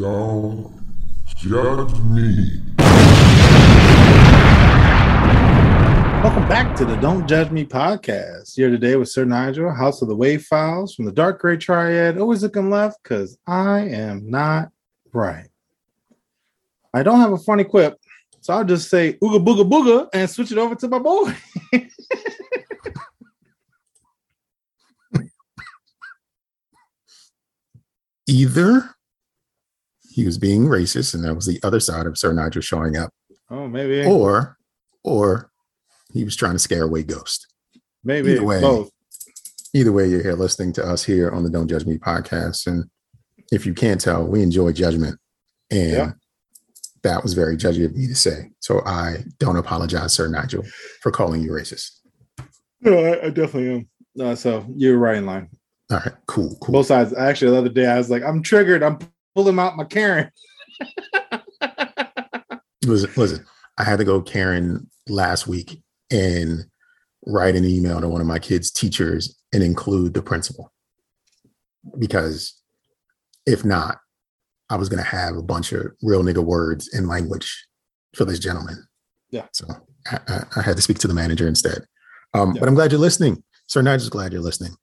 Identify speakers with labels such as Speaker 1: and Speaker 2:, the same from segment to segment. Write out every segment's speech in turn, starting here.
Speaker 1: Don't judge me.
Speaker 2: Welcome back to the Don't Judge Me podcast. Here today with Sir Nigel, House of the Wave Files from the Dark Gray Triad. Always looking left because I am not right. I don't have a funny quip, so I'll just say ooga booga booga and switch it over to my boy.
Speaker 3: Either he was being racist and that was the other side of Sir Nigel showing up,
Speaker 2: oh, maybe,
Speaker 3: or or he was trying to scare away Ghost.
Speaker 2: maybe
Speaker 3: either way.
Speaker 2: both.
Speaker 3: Either way, you're here listening to us here on the Don't Judge Me podcast. And if you can't tell, we enjoy judgment. And
Speaker 2: Yeah.
Speaker 3: that was very judgy of me to say. So I don't apologize, Sir Nigel, for calling you racist.
Speaker 2: No, I, I definitely am. No, so you're right in line.
Speaker 3: All right, cool, cool.
Speaker 2: Both sides. Actually, the other day I was like, I'm triggered. I'm pulling out my Karen.
Speaker 3: Listen, listen, I had to go Karen last week and write an email to one of my kids' teachers and include the principal. Because if not, I was going to have a bunch of real nigga words and language for this gentleman.
Speaker 2: Yeah.
Speaker 3: So I, I, I had to speak to the manager instead. Um,
Speaker 2: Yeah.
Speaker 3: But I'm glad you're listening. Sir Nigel's glad you're listening.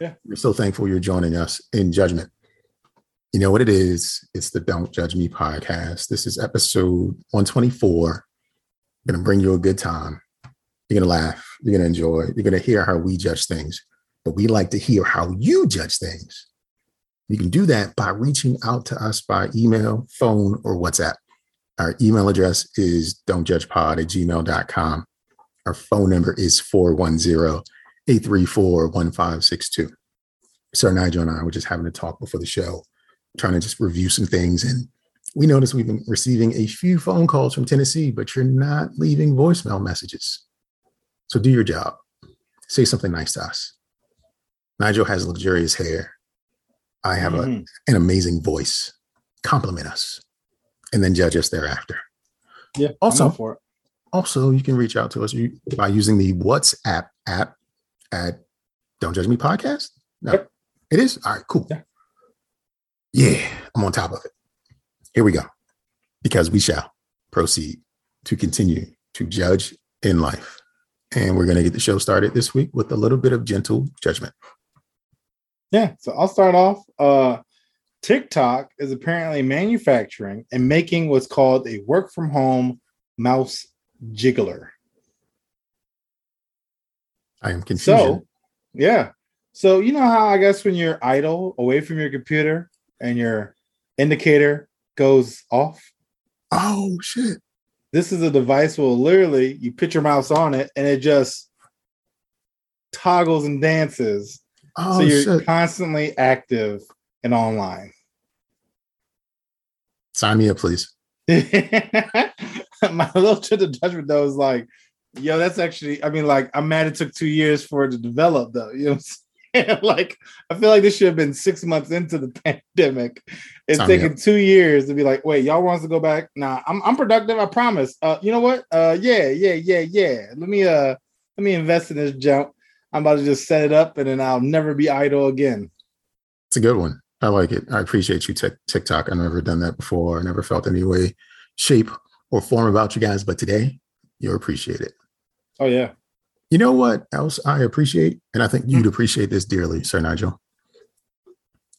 Speaker 2: Yeah.
Speaker 3: We're so thankful you're joining us in judgment. You know what it is? It's the Don't Judge Me podcast. This is episode 124. Going to bring you a good time. You're going to laugh. You're going to enjoy. You're going to hear how we judge things. But we like to hear how you judge things. You can do that by reaching out to us by email, phone, or WhatsApp. Our email address is don'tjudgepod at gmail.com. Our phone number is 410 834 1562. Sir Nigel and I were just having a talk before the show, trying to just review some things. And we noticed we've been receiving a few phone calls from Tennessee, but you're not leaving voicemail messages. So do your job. Say something nice to us. Nigel has luxurious hair. I have a,
Speaker 2: Mhm.
Speaker 3: an amazing voice. Compliment us and then judge us thereafter.
Speaker 2: Yeah.
Speaker 3: Also-. Also, you can reach out to us by using the WhatsApp app at Don't Judge Me Podcast. No,
Speaker 2: Yep.
Speaker 3: it is. All right, cool.
Speaker 2: Yeah.
Speaker 3: Yeah, I'm on top of it. Here we go. Because we shall proceed to continue to judge in life. And we're going to get the show started this week with a little bit of gentle judgment.
Speaker 2: Yeah, so I'll start off. Uh TikTok is apparently manufacturing and making what's called a work from home mouse jiggler.
Speaker 3: I am confusion.
Speaker 2: So, yeah. So, you know how I guess when you're idle away from your computer and your indicator goes off,
Speaker 3: oh, shit.
Speaker 2: this is a device where literally you put your mouse on it and it just toggles and dances.
Speaker 3: Oh,
Speaker 2: so you're
Speaker 3: shit.
Speaker 2: constantly active and online.
Speaker 3: Sign me up, please.
Speaker 2: my little trip to judgment though is like, yo, that's actually, I mean, like, I'm mad it took two years for it to develop though. You know what I'm saying? like, I feel like this should have been six months into the pandemic. It's
Speaker 3: Sign
Speaker 2: taken two years to be like, wait, y'all want us to go back? Nah, I'm I'm productive, I promise. Uh, you know what? Uh yeah, yeah, yeah, yeah. Let me uh let me invest in this jump. I'm about to just set it up and then I'll never be idle again.
Speaker 3: It's a good one. I like it. I appreciate you, Tik TikTok. I've never done that before. I never felt any way, shape, or form about you guys, but today you'll appreciate it.
Speaker 2: Oh yeah.
Speaker 3: You know what else I appreciate? And I think hmm. you'd appreciate this dearly, Sir Nigel.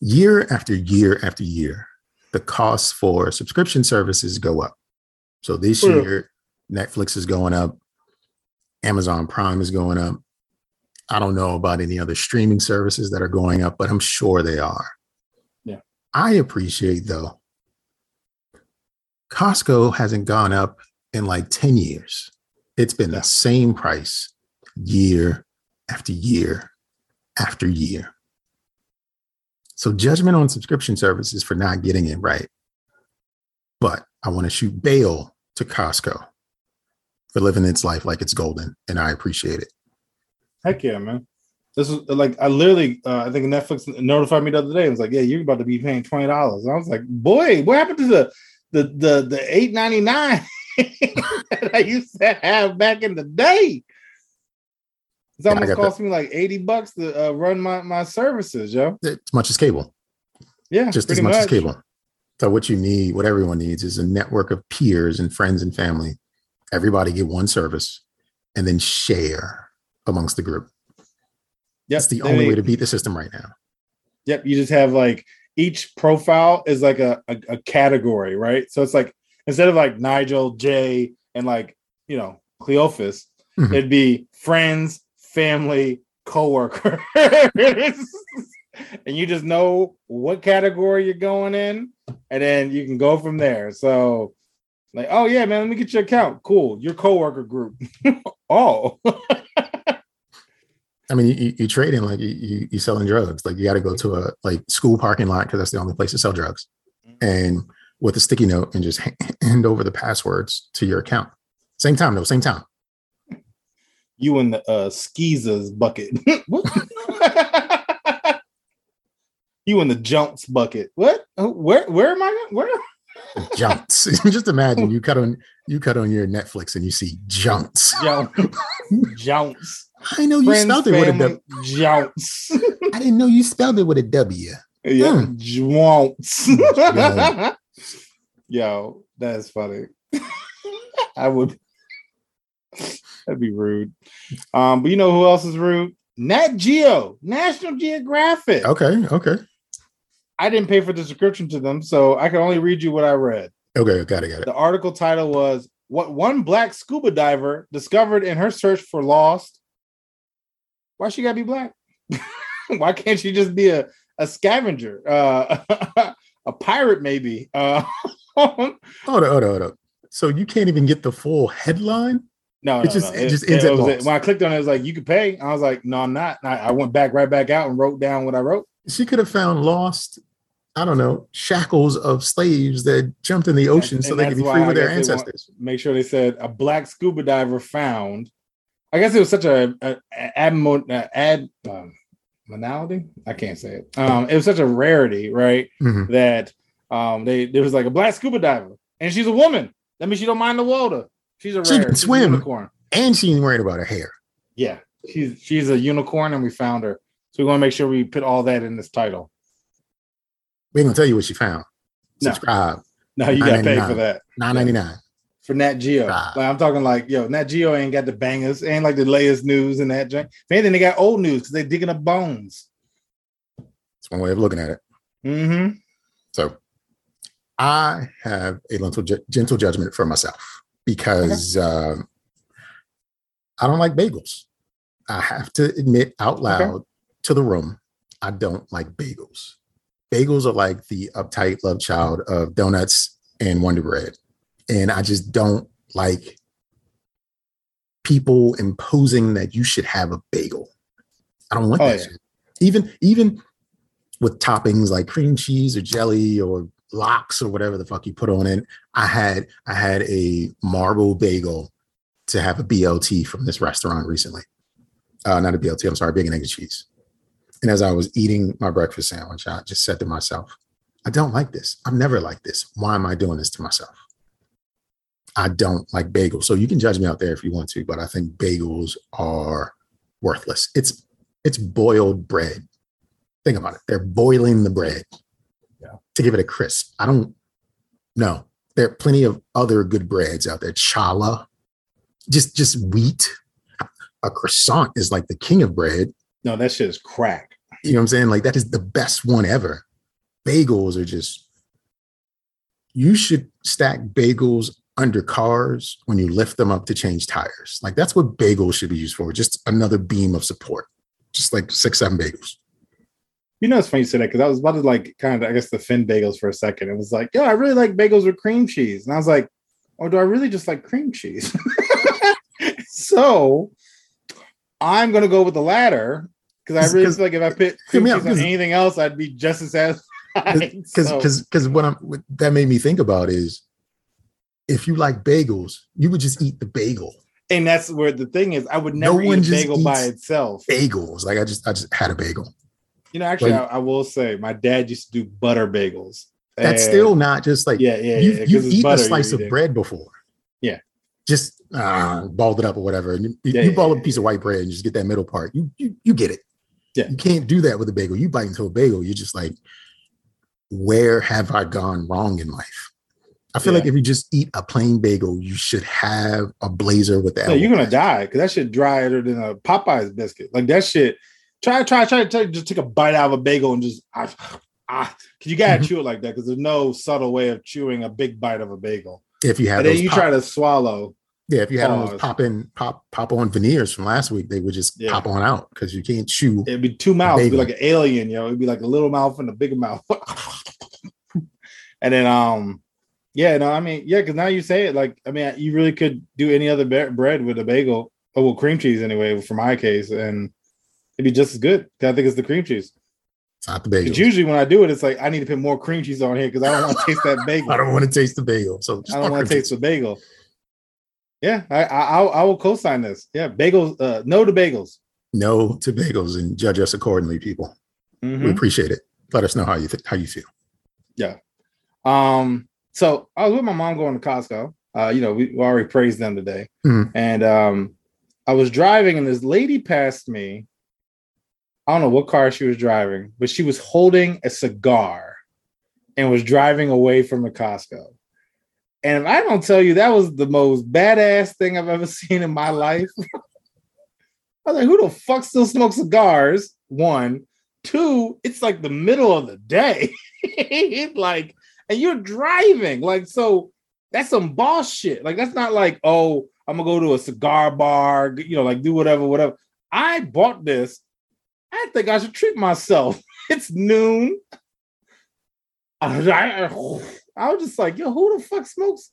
Speaker 3: Year after year after year, the costs for subscription services go up. So this
Speaker 2: Yeah.
Speaker 3: year, Netflix is going up, Amazon Prime is going up. I don't know about any other streaming services that are going up, but I'm sure they are.
Speaker 2: Yeah.
Speaker 3: I appreciate though, Costco hasn't gone up in like 10 years. It's been
Speaker 2: Yeah.
Speaker 3: the same price year after year after year. So, judgment on subscription services for not getting it right. But I want to shoot bail to Costco for living its life like it's golden, and I appreciate it.
Speaker 2: Heck yeah, man. This is like I literally uh, I think Netflix notified me the other day. It was like, yeah, you're about to be paying twenty dollars. I was like, boy, what happened to the the the the eight ninety nine that I used to have back in the day? It's almost
Speaker 3: got
Speaker 2: cost me like eighty bucks to uh, run my my services, yo.
Speaker 3: As much as cable,
Speaker 2: Yeah,
Speaker 3: just as
Speaker 2: pretty
Speaker 3: much, as cable. So what you need, what everyone needs, is a network of peers and friends and family. Everybody get one service, and then share amongst the group.
Speaker 2: Yep.
Speaker 3: That's the only way to beat the system right now.
Speaker 2: Yep, you just have like each profile is like a, a, a category, right? So it's like instead of like Nigel, Jay, and like you know Cleophas,
Speaker 3: Mhm.
Speaker 2: it'd be friends, family, coworker, and you just know what category you're going in, and then you can go from there. So, like, oh yeah, man, let me get your account. Cool, your coworker group. oh,
Speaker 3: I mean, you, you trade in like you, you you selling drugs. Like you got to go to a like school parking lot because that's the only place to sell drugs, mm-hmm. and with a sticky note and just hand over the passwords to your account. Same time though, same time.
Speaker 2: You in the uh skeezers bucket. you in the jumps bucket. What? Uh, Where where am I? Where?
Speaker 3: Junks. just imagine you cut on you cut on your Netflix and you see junks.
Speaker 2: Jump. Jumps.
Speaker 3: I know you
Speaker 2: Friends,
Speaker 3: spelled it with a
Speaker 2: family, jumps.
Speaker 3: I didn't know you spelled it with a W.
Speaker 2: Yeah,
Speaker 3: Hmm.
Speaker 2: jumps.
Speaker 3: Yeah.
Speaker 2: Yo, that's funny. I would that'd be rude. Um, but you know who else is rude? Nat Geo, National Geographic.
Speaker 3: Okay, okay,
Speaker 2: I didn't pay for the subscription to them, so I can only read you what I read.
Speaker 3: okay. Got it, got it.
Speaker 2: The article title was What One Black Scuba Diver Discovered in Her Search for Lost. Why she gotta be black? Why can't she just be a, a scavenger? Uh, a pirate, maybe. Uh,
Speaker 3: Hold on, hold on, hold on. So you can't even get the full headline?
Speaker 2: No,
Speaker 3: It just-
Speaker 2: no.
Speaker 3: it just ends at
Speaker 2: was- when I clicked on it, it was like, you could pay. I was like, no, I'm not. I, I went back right back out and wrote down what I wrote.
Speaker 3: She could have found lost, I don't know, shackles of slaves that jumped in the ocean so
Speaker 2: and
Speaker 3: they could be free with their
Speaker 2: guess they want-
Speaker 3: ancestors.
Speaker 2: make sure they said a black scuba diver found. I guess it was such a, a, a admo- uh, ad um, monality. I can't say it. Um, it was such a rarity, right?
Speaker 3: Mhm.
Speaker 2: That um, they there was like a black scuba diver, and she's a woman. That means she don't mind the water. She's a
Speaker 3: She
Speaker 2: rare.
Speaker 3: can
Speaker 2: she's
Speaker 3: swim.
Speaker 2: unicorn.
Speaker 3: And she ain't worried about her hair.
Speaker 2: Yeah, she's she's a unicorn, and we found her. So we want to make sure we put all that in this title.
Speaker 3: We ain't gonna tell you what she found.
Speaker 2: No.
Speaker 3: Subscribe.
Speaker 2: No, you got to pay for that.
Speaker 3: Nine ninety nine.
Speaker 2: for Nat Geo. Like I'm talking like, yo, Nat Geo ain't got the bangers, ain't like the latest news and that junk. If anything, they got old news because they're digging up bones.
Speaker 3: That's one way of looking at it.
Speaker 2: Mm-hmm.
Speaker 3: So I have a little gentle judgment for myself because um, I don't like bagels. I have to admit out loud to the room, I don't like bagels. Bagels are like the uptight love child of donuts and Wonder Bread. And I just don't like people imposing that you should have a bagel. I don't want
Speaker 2: Oh,
Speaker 3: that
Speaker 2: yeah.
Speaker 3: Even even with toppings like cream cheese or jelly or lox or whatever the fuck you put on it. I had I had a marble bagel to have a BLT from this restaurant recently. Uh, not a BLT, I'm sorry, bacon, egg, and cheese. And as I was eating my breakfast sandwich, I just said to myself, I don't like this. I've never liked this. Why am I doing this to myself? I don't like bagels. So you can judge me out there if you want to, but I think bagels are worthless. It's it's boiled bread. Think about it. They're boiling the bread. To give it a crisp. I don't know. There are plenty of other good breads out there. Challah, just just wheat. A croissant is like the king of bread.
Speaker 2: No, that shit is crack.
Speaker 3: You know what I'm saying? Like that is the best one ever. Bagels are just you should stack bagels under cars when you lift them up to change tires. Like that's what bagels should be used for. Just another beam of support. Just like six, seven bagels.
Speaker 2: You know, it's funny you say that because I was about to like kind of, I guess, defend bagels for a second. It was like, yo, I really like bagels with cream cheese. And I was like, or do I really just like cream cheese? so I'm going to go with the latter because I really feel like if I put cream cheese
Speaker 3: out,
Speaker 2: on anything else, I'd be just as satisfied.
Speaker 3: Because
Speaker 2: So-
Speaker 3: because because what I'm what that made me think about is if you like bagels, you would just eat the bagel.
Speaker 2: and that's where the thing is, I would
Speaker 3: No
Speaker 2: never
Speaker 3: one
Speaker 2: eat a bagel by itself.
Speaker 3: Bagels. Like I just I just had a bagel.
Speaker 2: You know, actually,
Speaker 3: Like-
Speaker 2: I, I will say my dad used to do butter bagels.
Speaker 3: That's
Speaker 2: And-
Speaker 3: still not just like
Speaker 2: yeah, yeah,
Speaker 3: you've,
Speaker 2: yeah.
Speaker 3: eaten
Speaker 2: butter
Speaker 3: a slice of bread before.
Speaker 2: Yeah.
Speaker 3: Just uh, balled it up or whatever. And you,
Speaker 2: Yeah,
Speaker 3: you
Speaker 2: yeah,
Speaker 3: ball a piece of white bread and just get that middle part. You you you get it.
Speaker 2: Yeah.
Speaker 3: You can't do that with a bagel. You bite into a bagel, you're just like, where have I gone wrong in life? I feel
Speaker 2: Yeah.
Speaker 3: like if you just eat a plain bagel, you should have a blazer with that.
Speaker 2: No, you're gonna die because that shit drier than a Popeye's biscuit. Like that shit. Try, try, try, try. Just take a bite out of a bagel and just ah, ah. Cause you gotta
Speaker 3: Mhm.
Speaker 2: chew it like that because there's no subtle way of chewing a big bite of a bagel.
Speaker 3: If you have
Speaker 2: And then you
Speaker 3: pop-
Speaker 2: try to swallow.
Speaker 3: yeah, if you had those pop in pop pop on veneers from last week, they would just
Speaker 2: Yeah.
Speaker 3: pop on out because you can't chew.
Speaker 2: It'd be two mouths. It'd be like an alien, yo. It'd be like a little mouth and a bigger mouth. and then, um, yeah, no, I mean, yeah, because now you say it, like, I mean, you really could do any other be- bread with a bagel, or well, cream cheese anyway, for my case, and it'd be just as good. I think it's the cream cheese.
Speaker 3: It's not the bagel.
Speaker 2: Usually when I do it, it's like I need to put more cream cheese on here because I don't want to taste that bagel.
Speaker 3: I don't want to taste the bagel. So just
Speaker 2: I don't want to taste the bagel. Yeah, I, I I will co-sign this. Yeah, bagels. Uh, no to bagels.
Speaker 3: no to bagels and judge us accordingly, people.
Speaker 2: Mhm.
Speaker 3: We appreciate it. Let us know how you th- how you feel. Yeah.
Speaker 2: Um, so I was with my mom going to Costco. Uh, you know, we, we already praised them today.
Speaker 3: Mhm.
Speaker 2: And um, I was driving, and this lady passed me. I don't know what car she was driving, but she was holding a cigar and was driving away from the Costco. And if I don't tell you that was the most badass thing I've ever seen in my life. I was like, who the fuck still smokes cigars? One. Two, it's like the middle of the day. like, and you're driving. Like, so that's some boss shit. Like, that's not like, oh, I'm gonna go to a cigar bar, you know, like do whatever, whatever. I bought this. I think I should treat myself. It's noon. I, I- was just like, yo, who the fuck smokes?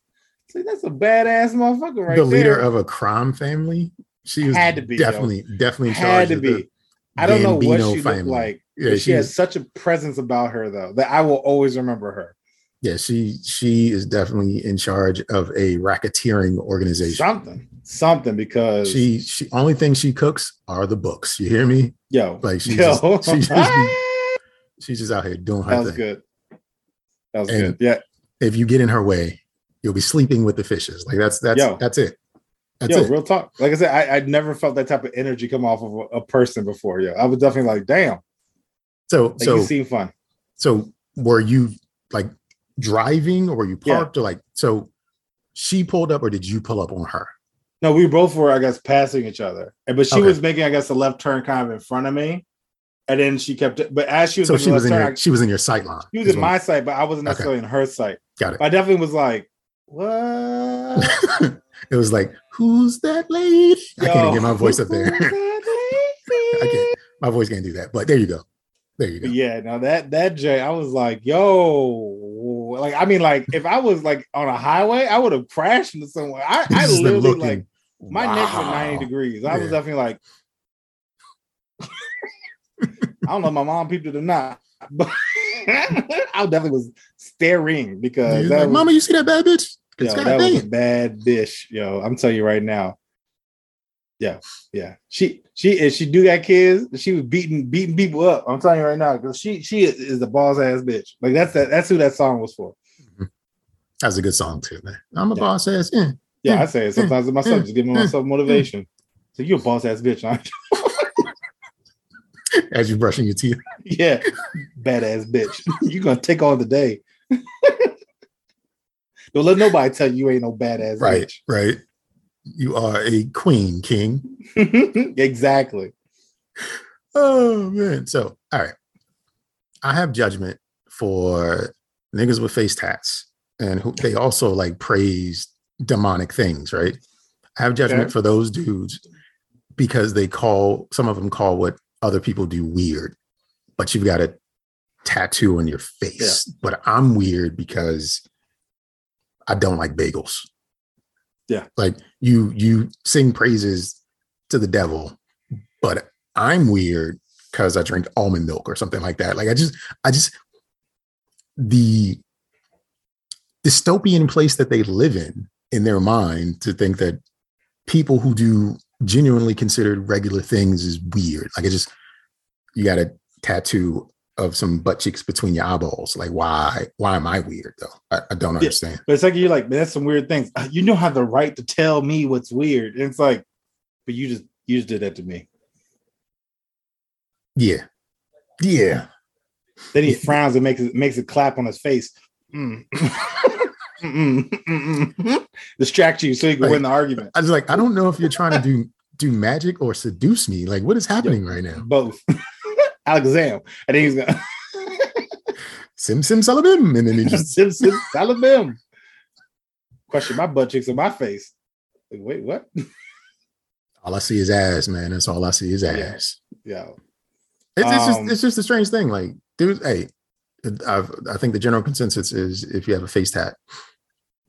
Speaker 2: See, that's a badass motherfucker right
Speaker 3: the leader
Speaker 2: there.
Speaker 3: of a crime family. She was
Speaker 2: Had to be, yo.
Speaker 3: definitely definitely in
Speaker 2: had to be. I don't know what she
Speaker 3: family.
Speaker 2: looked like.
Speaker 3: Yeah,
Speaker 2: she
Speaker 3: she
Speaker 2: has
Speaker 3: was-
Speaker 2: such a presence about her though that I will always remember her.
Speaker 3: Yeah, she she is definitely in charge of a racketeering organization.
Speaker 2: Something, something because
Speaker 3: She she only thing she cooks are the books. You hear me?
Speaker 2: yo,
Speaker 3: Like she's
Speaker 2: yo,
Speaker 3: just, she's just she's just out here doing
Speaker 2: that
Speaker 3: her
Speaker 2: was
Speaker 3: thing.
Speaker 2: good. That was
Speaker 3: And-
Speaker 2: good. Yeah,
Speaker 3: If you get in her way, you'll be sleeping with the fishes. Like that's that's
Speaker 2: Yo.
Speaker 3: that's it. That's
Speaker 2: yo,
Speaker 3: it.
Speaker 2: real talk. Like I said, I I'd never felt that type of energy come off of a, a person before. Yeah, I was definitely like, damn,
Speaker 3: So
Speaker 2: like
Speaker 3: so
Speaker 2: you seem fun.
Speaker 3: so were you like driving or were you
Speaker 2: Yeah.
Speaker 3: parked or like so she pulled up or did you pull up on her?
Speaker 2: No, we both were, I guess, passing each other, and but she
Speaker 3: Okay.
Speaker 2: was making, I guess, a left turn kind of in front of me, and then she kept. But as she was,
Speaker 3: So she was in
Speaker 2: turn,
Speaker 3: your
Speaker 2: I-
Speaker 3: she was in your sight line.
Speaker 2: She was in my sight, but I wasn't
Speaker 3: Okay.
Speaker 2: necessarily in her sight.
Speaker 3: Got it.
Speaker 2: I definitely was like, what?
Speaker 3: it was like, who's that lady? I can't even get my voice up there. I can't. My voice can't do that. But there you go. There you go.
Speaker 2: Yeah, now that that Jay, I was like, yo, like I mean, like if I was like on a highway, I would have crashed into somewhere. I, I literally
Speaker 3: looking.
Speaker 2: like my neck was 90 degrees. I was definitely like, I don't know if my mom peeped it or not, but I definitely was staring because that
Speaker 3: like,
Speaker 2: was,
Speaker 3: Mama, you see that bad bitch?
Speaker 2: yo,
Speaker 3: It's
Speaker 2: that was a bad bitch. Yo, I'm telling you right now. Yeah, yeah. She she if she do that, kids, she was beating beating people up. I'm telling you right now, because she she is, is the boss ass bitch. Like that's that that's who that song was for.
Speaker 3: That's a good song too, man. I'm a
Speaker 2: Yeah.
Speaker 3: boss ass. Yeah.
Speaker 2: Yeah,
Speaker 3: Mm,
Speaker 2: I say it sometimes to myself,
Speaker 3: mm,
Speaker 2: just giving
Speaker 3: mm,
Speaker 2: myself motivation. So you're a boss ass bitch, aren't you?
Speaker 3: As you're brushing your teeth.
Speaker 2: yeah, badass bitch. You're gonna take on the day. Don't let nobody tell you you ain't no badass
Speaker 3: Right. Right. You are a queen, king.
Speaker 2: exactly.
Speaker 3: Oh man. So all right. I have judgment for niggas with face tats and who they also like praise demonic things, right? I have judgment
Speaker 2: Okay.
Speaker 3: for those dudes because they call some of them call what other people do weird, but you've got a tattoo on your face. But I'm weird because I don't like bagels.
Speaker 2: Yeah.
Speaker 3: Like you you sing praises to the devil, but I'm weird because I drink almond milk or something like that. Like I just I just the dystopian place that they live in in their mind to think that people who do genuinely considered regular things is weird. Like I just you got a tattoo of some butt cheeks between your eyeballs. Like why? Why am I weird though? I, I don't understand.
Speaker 2: But it's like you're like, man, that's some weird things. Uh, You don't have the right to tell me what's weird. And it's like, but you just you just did that to me.
Speaker 3: Yeah. Yeah.
Speaker 2: Then he frowns and makes it makes it clap on his face. Mm. Mm-mm, mm-mm. Distract you so you can
Speaker 3: Like-
Speaker 2: win the argument.
Speaker 3: I was like, I don't know if you're trying to do do magic or seduce me. Like, what is happening right now?
Speaker 2: Both. Alexam. And then he's gonna
Speaker 3: Sim Sim Sullivan, and then he just
Speaker 2: sim sim salabim. Question my butt cheeks on my face. Like, wait, what?
Speaker 3: all I see is ass, man. That's all I see is
Speaker 2: Yeah.
Speaker 3: ass.
Speaker 2: Yeah.
Speaker 3: It's, it's
Speaker 2: Um,
Speaker 3: just it's just a strange thing. Like, dude, hey, I've, I think the general consensus is if you have a face tat,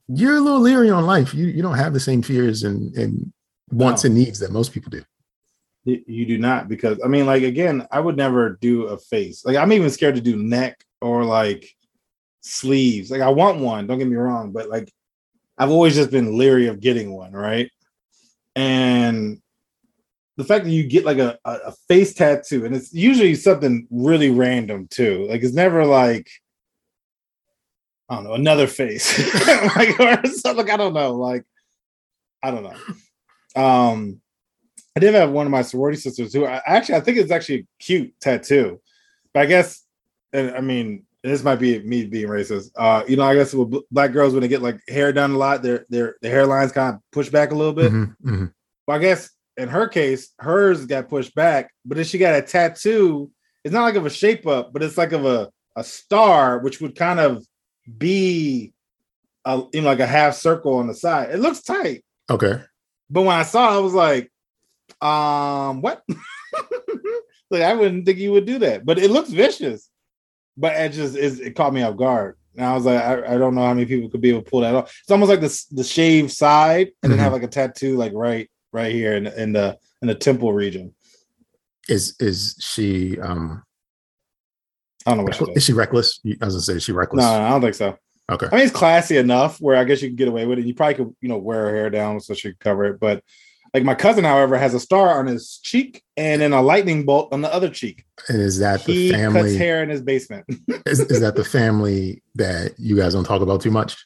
Speaker 3: you're a little leery on life. You you don't have the same fears and and wants
Speaker 2: No.
Speaker 3: and needs that most people do.
Speaker 2: You do not because I mean, like again, I would never do a face. Like I'm even scared to do neck or like sleeves. Like I want one, don't get me wrong, but like I've always just been leery of getting one, right? And the fact that you get like a, a face tattoo, and it's usually something really random too. Like it's never like I don't know, another face. like or something like I don't know, like I don't know. Um I did have one of my sorority sisters who I, actually I think it's actually a cute tattoo, but I guess, and I mean, this might be me being racist. Uh, you know, I guess with black girls when they get like hair done a lot, their their the hairlines kind of push back a little bit.
Speaker 3: Mhm, mhm.
Speaker 2: Well, I guess in her case, hers got pushed back, but then she got a tattoo. It's not like of a shape up, but it's like of a a star, which would kind of be a you know like a half circle on the side. It looks tight.
Speaker 3: Okay.
Speaker 2: But when I saw it, I was like, um, what? like I wouldn't think you would do that, but it looks vicious. But it just is it caught me off guard. And I was like, I, I don't know how many people could be able to pull that off. It's almost like the the shaved side and then
Speaker 3: Mhm.
Speaker 2: have like a tattoo like right right here in, in the in the temple region.
Speaker 3: Is is she um
Speaker 2: I don't know what she
Speaker 3: is she reckless? I was gonna say is she reckless.
Speaker 2: no, I don't think so.
Speaker 3: Okay.
Speaker 2: I mean, it's classy enough where I guess you can get away with it. You probably could, you know, wear her hair down so she could cover it. But like my cousin, however, has a star on his cheek and then a lightning bolt on the other cheek.
Speaker 3: And is that the
Speaker 2: he cuts
Speaker 3: family?
Speaker 2: hair in his basement.
Speaker 3: Is, is that the family that you guys don't talk about too much?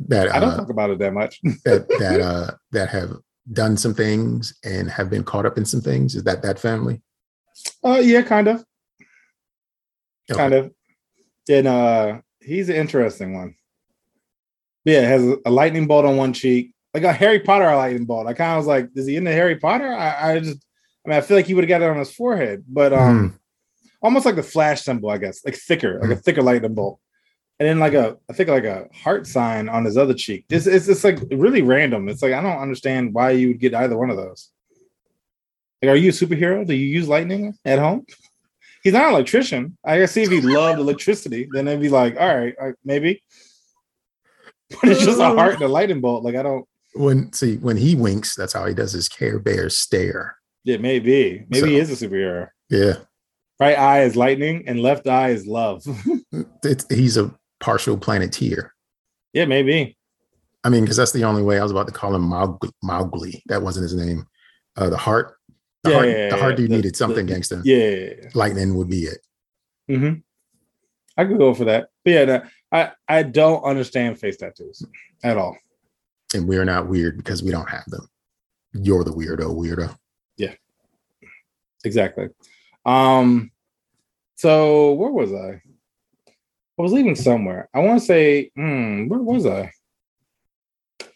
Speaker 3: That
Speaker 2: I don't
Speaker 3: uh,
Speaker 2: talk about it that much.
Speaker 3: that that uh that have done some things and have been caught up in some things? Is that that family?
Speaker 2: Uh, yeah, kind of,
Speaker 3: Okay.
Speaker 2: kind of. Then uh, he's an interesting one. Yeah, has a, lightning bolt on one cheek, like a Harry Potter lightning bolt. I kind of was like, is he into Harry Potter? I, I just, I mean, I feel like he would have got it on his forehead, but um, almost like the flash symbol, I guess, like thicker, like a thicker lightning bolt. And then like a, I think like a heart sign on his other cheek. This is it's like really random. It's like I don't understand why you would get either one of those. Like, are you a superhero? Do you use lightning at home? He's not an electrician. I guess see if he loved electricity, then it'd be like, all right, uh, maybe. But it's just a heart and a lightning bolt. Like I don't.
Speaker 3: When see when he winks, that's how he does his Care Bear stare.
Speaker 2: Yeah, may be. Maybe he is a superhero.
Speaker 3: Yeah,
Speaker 2: Right eye is lightning, and left eye is love.
Speaker 3: it's, he's a partial planeteer.
Speaker 2: yeah, maybe.
Speaker 3: I mean, because that's the only way I was about to call him Mowgli. Mowgli. That wasn't his name. Uh, the heart. The
Speaker 2: Yeah, yeah,
Speaker 3: the dude
Speaker 2: the-
Speaker 3: needed something
Speaker 2: the-
Speaker 3: gangster.
Speaker 2: Yeah.
Speaker 3: Lightning would be it.
Speaker 2: hmm I could go for that. But yeah, no, I I don't understand face tattoos at all.
Speaker 3: And we're not weird because we don't have them. You're the weirdo, weirdo. Yeah.
Speaker 2: Exactly. Um. So where was I? I was leaving somewhere. I want to say, hmm, where was I?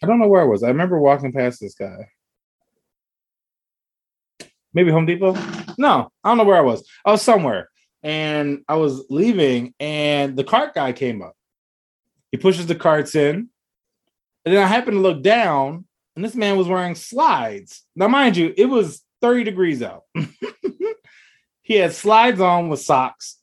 Speaker 2: I don't know where I was. I remember walking past this guy. Maybe Home Depot? No, I don't know where I was. I was somewhere and I was leaving, and the cart guy came up. He pushes the carts in, and then I happened to look down, and this man was wearing slides. Now, mind you, it was 30 degrees out. he had slides on with socks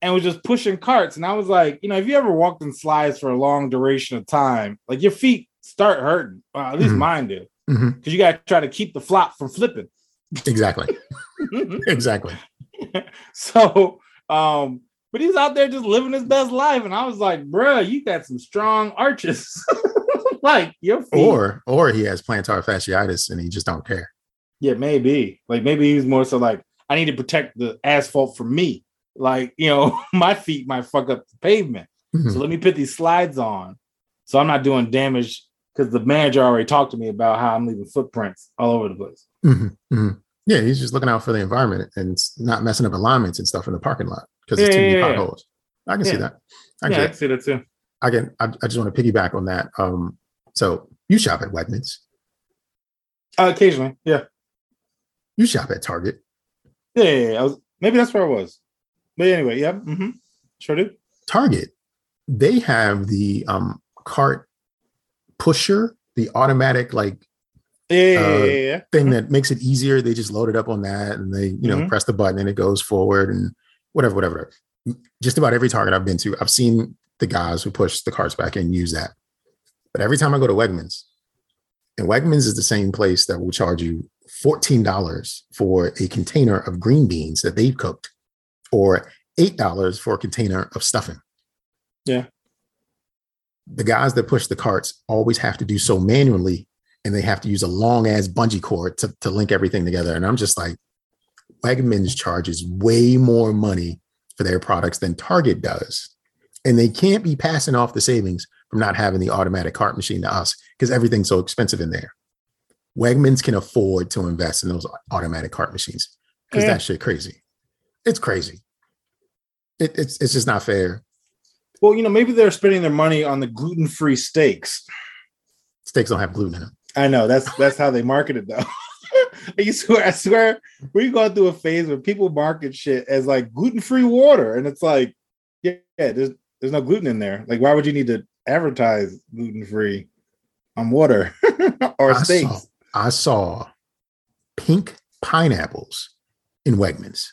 Speaker 2: and was just pushing carts. And I was like, you know, if you ever walked in slides for a long duration of time, like your feet start hurting. Well, at least
Speaker 3: Mhm.
Speaker 2: mine did. Because you got to try to keep the flop from flipping.
Speaker 3: Exactly. exactly.
Speaker 2: so, um, but he's out there just living his best life. And I was like, bruh, you got some strong arches. like your feet.
Speaker 3: Or or he has plantar fasciitis and he just don't care.
Speaker 2: Yeah, maybe. Like maybe he's more so like, I need to protect the asphalt from me. Like, you know, my feet might fuck up the pavement.
Speaker 3: Mhm.
Speaker 2: So let me put these slides on. So I'm not doing damage because the manager already talked to me about how I'm leaving footprints all over the place.
Speaker 3: Mhm. Mhm. Yeah, he's just looking out for the environment and not messing up alignments and stuff in the parking lot. because it's too
Speaker 2: Yeah,
Speaker 3: many
Speaker 2: yeah, yeah.
Speaker 3: potholes. I can see that. I can,
Speaker 2: yeah,
Speaker 3: see
Speaker 2: I
Speaker 3: that.
Speaker 2: can see that too.
Speaker 3: I can. I, I just want to piggyback on that. Um, so you shop at Wegmans,
Speaker 2: Uh, occasionally, yeah.
Speaker 3: you shop at Target.
Speaker 2: Yeah, yeah, yeah. I was, maybe that's where I was. But anyway, yeah. Mm-hmm. Sure do.
Speaker 3: Target, they have the um cart pusher, the automatic like
Speaker 2: Yeah, yeah,
Speaker 3: Uh,
Speaker 2: yeah, yeah,
Speaker 3: thing that makes it easier. They just load it up on that and they, you know,
Speaker 2: Mhm.
Speaker 3: press the button and it goes forward and whatever, whatever. Just about every Target I've been to, I've seen the guys who push the carts back and use that. But every time I go to Wegmans, and Wegmans is the same place that will charge you $14 for a container of green beans that they've cooked or $8 for a container of stuffing.
Speaker 2: Yeah.
Speaker 3: The guys that push the carts always have to do so manually and they have to use a long ass bungee cord to, to link everything together. And I'm just like, Wegmans charges way more money for their products than Target does. And they can't be passing off the savings from not having the automatic cart machine to us because everything's so expensive in there. Wegmans can afford to invest in those automatic cart machines because
Speaker 2: Yeah.
Speaker 3: that shit crazy. It's crazy. It, it's it's just not fair.
Speaker 2: Well, you know, maybe they're spending their money on the gluten-free steaks.
Speaker 3: Steaks don't have gluten in them.
Speaker 2: I know that's that's how they market it though. I swear, I swear, we're going through a phase where people market shit as like gluten-free water, and it's like, yeah, yeah, there's there's no gluten in there. Like, why would you need to advertise gluten-free on water or
Speaker 3: I
Speaker 2: steaks?
Speaker 3: saw, I saw pink pineapples in Wegmans.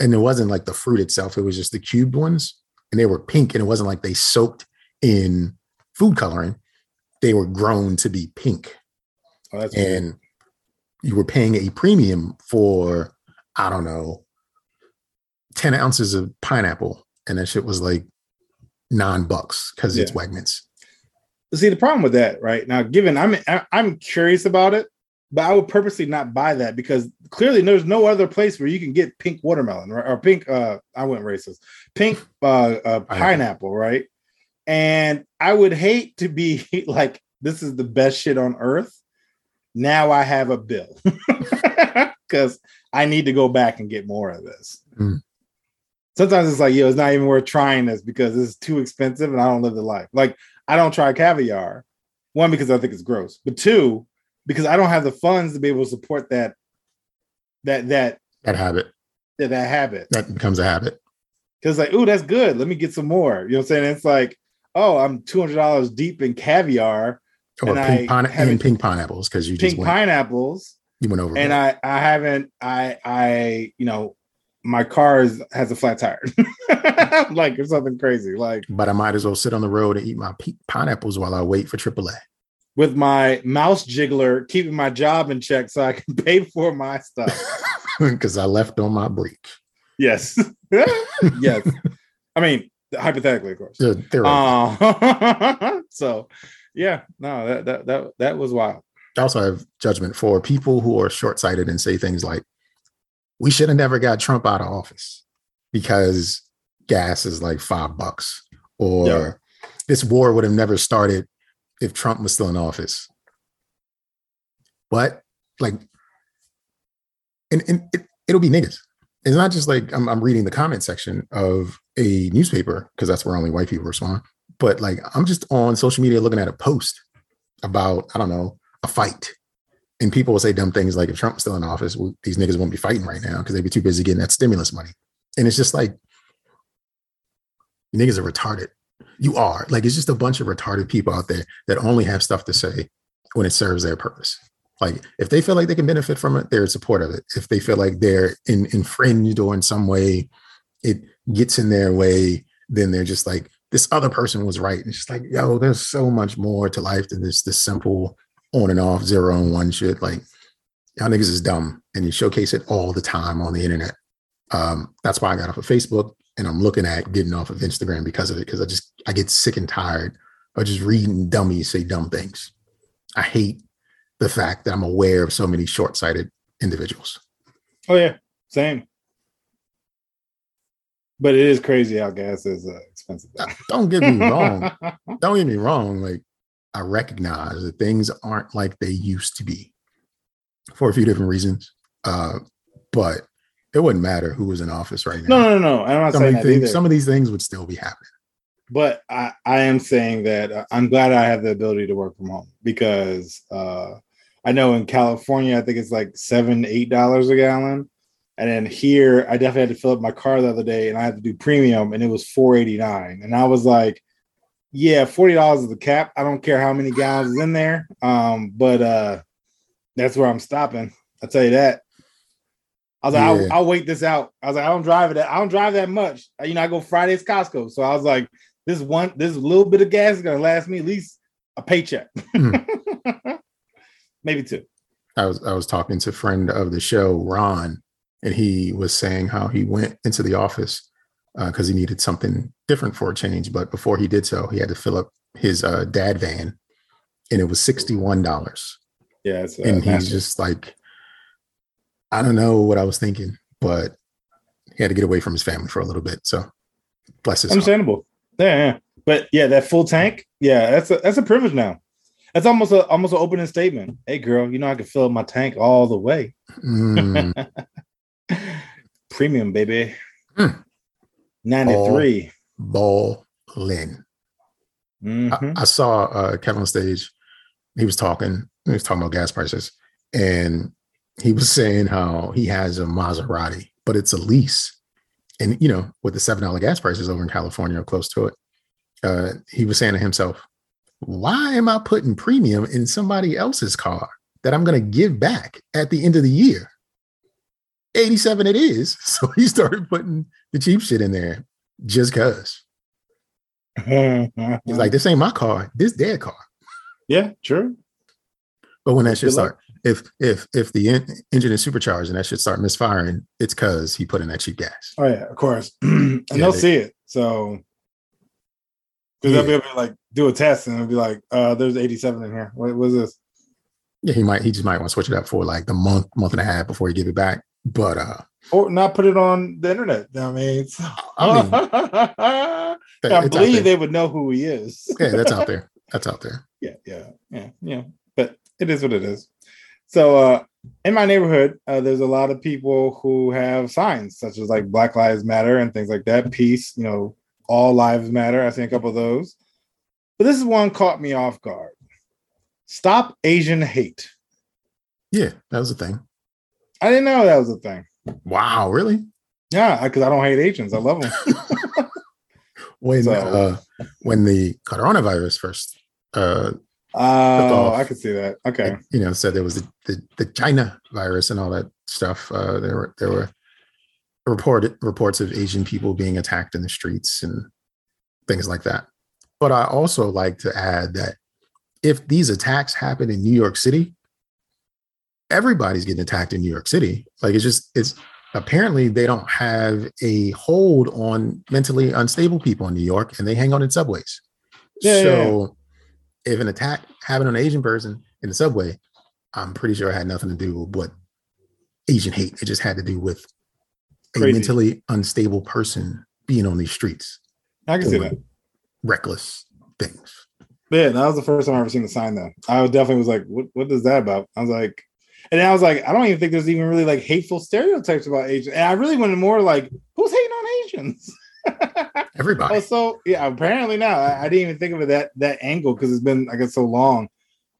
Speaker 3: And it wasn't like the fruit itself, it was just the cubed ones. And they were pink, and it wasn't like they soaked in food coloring. They were grown to be pink.
Speaker 2: Oh, weird.
Speaker 3: And you were paying a premium for, I don't know, 10 ounces of pineapple. And that shit was like nine bucks because it's
Speaker 2: Yeah.
Speaker 3: Wegmans.
Speaker 2: see the problem with that right now given i'm i'm curious about it but i would purposely not buy that because clearly there's no other place where you can get pink watermelon right? or pink uh i went racist pink uh, uh pineapple right and i would hate to be like this is the best shit on earth now i have a bill because i need to go back and get more of this
Speaker 3: Mm.
Speaker 2: sometimes it's like yo it's not even worth trying this because this is too expensive and i don't live the life like I don't try caviar. One, because I think it's gross, but two, because I don't have the funds to be able to support that that that
Speaker 3: That habit,
Speaker 2: that, that habit.
Speaker 3: that becomes a habit.
Speaker 2: Because like, ooh, that's good. Let me get some more. You know what I'm saying? It's like, oh, I'm two hundred dollars deep in caviar,
Speaker 3: Or
Speaker 2: And
Speaker 3: pink, pine- and pink pineapples because you just
Speaker 2: pink
Speaker 3: went,
Speaker 2: pineapples,
Speaker 3: you went over.
Speaker 2: and I I haven't I I you know my car is, has a flat tire, like or something crazy, like
Speaker 3: but I might as well sit on the road and eat my pineapples while I wait for AAA.
Speaker 2: with my mouse jiggler keeping my job in check so I can pay for my stuff.
Speaker 3: Because I left on my break.
Speaker 2: Yes. yes. I mean, hypothetically, of course.
Speaker 3: Yeah,
Speaker 2: Uh, so, yeah, no, that, that that that was wild.
Speaker 3: I also have judgment for people who are short sighted and say things like, we should have never got Trump out of office because gas is like five bucks, or
Speaker 2: Yeah.
Speaker 3: this war would have never started if Trump was still in office. But like, and, and it, it'll be niggas. It's not just like I'm, I'm reading the comment section of a newspaper because that's where only white people respond. But like, I'm just on social media looking at a post about, I don't know, a fight. And people will say dumb things like, if Trump was still in office, well, these niggas won't be fighting right now because they'd be too busy getting that stimulus money. And it's just like, niggas are retarded. You are. Like, it's just a bunch of retarded people out there that only have stuff to say when it serves their purpose. Like, if they feel like they can benefit from it, they're in support of it. If they feel like they're in, infringed or in some way it gets in their way, then they're just like, this other person was right. And it's just like, yo, there's so much more to life than this this simple on and off zero and one shit. Like, y'all niggas is dumb, and you showcase it all the time on the internet. Um, that's why I got off of Facebook, and I'm looking at getting off of Instagram because of it. Because I just I get sick and tired of just reading dummies say dumb things. I hate the fact that I'm aware of so many short sighted individuals.
Speaker 2: Oh yeah, same. But it is crazy how gas is uh, expensive.
Speaker 3: Don't get me wrong. Don't get me wrong. Like I recognize that things aren't like they used to be for a few different reasons. Uh, but it wouldn't matter who was in office right now.
Speaker 2: no, no, no. I'm not
Speaker 3: some,
Speaker 2: saying
Speaker 3: things,
Speaker 2: either.
Speaker 3: some of these things would still be happening.
Speaker 2: but I, I am saying that uh, I'm glad I have the ability to work from home because uh, I know in California, I think it's like seven, eight dollars a gallon. And then here, I definitely had to fill up my car the other day and I had to do premium and it was 489. And I was like, yeah, $40 is the cap. I don't care how many gallons is in there. Um, but uh, that's where I'm stopping. I'll tell you that. I was like,
Speaker 3: Yeah.
Speaker 2: I'll, I'll wait this out. I was like, I don't drive it. I don't drive that much. You know, I go Fridays Costco. So I was like, this one, this little bit of gas is gonna last me at least a paycheck, maybe two.
Speaker 3: I was I was talking to a friend of the show, Ron, and he was saying how he went into the office because he needed something different for a change. But before he did so, he had to fill up his uh, dad van, and it was sixty one dollars.
Speaker 2: Yeah, it's uh,
Speaker 3: and he's just like, I don't know what I was thinking, but he had to get away from his family for a little bit. So bless his heart.
Speaker 2: understandable. Yeah, yeah, but yeah, that full tank. Yeah, that's a that's a privilege now. That's almost a almost an opening statement. Hey, girl, you know I can fill up my tank all the way.
Speaker 3: Mm,
Speaker 2: Premium, baby.
Speaker 3: Hmm.
Speaker 2: Ninety three.
Speaker 3: ball Lynn.
Speaker 2: Mhm.
Speaker 3: I, I saw uh, Kevin on stage. He was talking. He was talking about gas prices, and he was saying how he has a Maserati, but it's a lease. And you know, with the seven dollar gas prices over in California or close to it, uh, he was saying to himself, "Why am I putting premium in somebody else's car that I'm going to give back at the end of the year?" 87 it is. So he started putting the cheap shit in there just because. He's like, this ain't my car, this their car.
Speaker 2: yeah, true.
Speaker 3: But when that shit start, if if if the en- engine is supercharged and that shit start misfiring, it's because he put in that cheap gas.
Speaker 2: Oh yeah, of course. and
Speaker 3: Yeah,
Speaker 2: they'll
Speaker 3: they-
Speaker 2: see it. So because they'll be able to like do a test and it'll be like, uh, there's 87 in here. What was this?
Speaker 3: Yeah, he might he just might want to switch it up for like the month month and a half before he give it back. But uh,
Speaker 2: Or not put it on the internet. I mean, it's-
Speaker 3: I mean,
Speaker 2: I
Speaker 3: that-
Speaker 2: believe they would know who he is.
Speaker 3: yeah, that's out there. That's out there.
Speaker 2: yeah, yeah, yeah, yeah. But it is what it is. So uh in my neighborhood, uh, there's a lot of people who have signs such as like Black Lives Matter and things like that. Peace, you know, all lives matter. I see a couple of those. But this is one caught me off guard. Stop Asian hate.
Speaker 3: Yeah, that was a thing.
Speaker 2: I didn't know that was a thing.
Speaker 3: Wow, really?
Speaker 2: Yeah, because I don't hate Asians. I love them.
Speaker 3: When
Speaker 2: So-
Speaker 3: uh, when the coronavirus first uh
Speaker 2: Oh. I could see that. Okay.
Speaker 3: you know, said there was the, the, the China virus and all that stuff. Uh, there were there were reported reports of Asian people being attacked in the streets and things like that. But I also like to add that if these attacks happen in New York City, everybody's getting attacked in New York City. Like it's just it's apparently they don't have a hold on mentally unstable people in New York and they hang on in subways.
Speaker 2: Yeah, yeah,
Speaker 3: so if an attack happened on an Asian person in the subway, I'm pretty sure it had nothing to do with what Asian hate. It just had to do with a mentally unstable person being on these streets,
Speaker 2: I can see that.
Speaker 3: reckless things.
Speaker 2: Yeah, that was the first time I ever seen the sign though. I definitely was like, what what is that about? I was like, and I was like, I don't even think there's even really like hateful stereotypes about Asians. And I really wanted more like, who's hating on Asians?
Speaker 3: Everybody.
Speaker 2: oh, so yeah, apparently now I, I didn't even think of it that that angle because it's been I guess so long.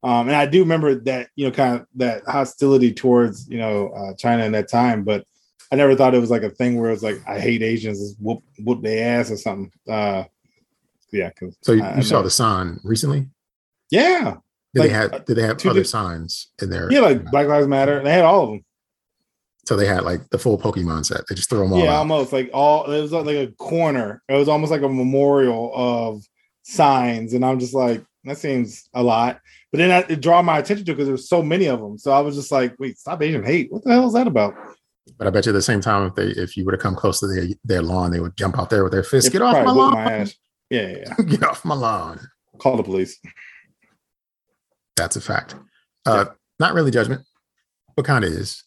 Speaker 2: Um, and I do remember that you know kind of that hostility towards you know uh, China in that time, but I never thought it was like a thing where it's like I hate Asians, just whoop whoop their ass or something. Uh, yeah,
Speaker 3: so you,
Speaker 2: I- I
Speaker 3: saw
Speaker 2: never-
Speaker 3: the sign recently?
Speaker 2: yeah,
Speaker 3: Did
Speaker 2: Like,
Speaker 3: they have did they have other
Speaker 2: di-
Speaker 3: signs in there?
Speaker 2: yeah, like Black Lives Matter. They had all of them.
Speaker 3: so they had like the full Pokemon set. They just threw them all
Speaker 2: yeah,
Speaker 3: out.
Speaker 2: almost like all. It was like a corner. It was almost like a memorial of signs, and I'm just like, that seems a lot. But then I, it draw my attention to because there's so many of them. So I was just like, wait, stop Asian hate. What the hell is that about?
Speaker 3: But I bet you at the same time, if they if you were to come close to their their lawn, they would jump out there with their fists. Get off my lawn!
Speaker 2: my. Yeah, yeah, yeah.
Speaker 3: Get off my lawn!
Speaker 2: Call the police.
Speaker 3: That's a fact. Uh, Not really judgment, but kind of is.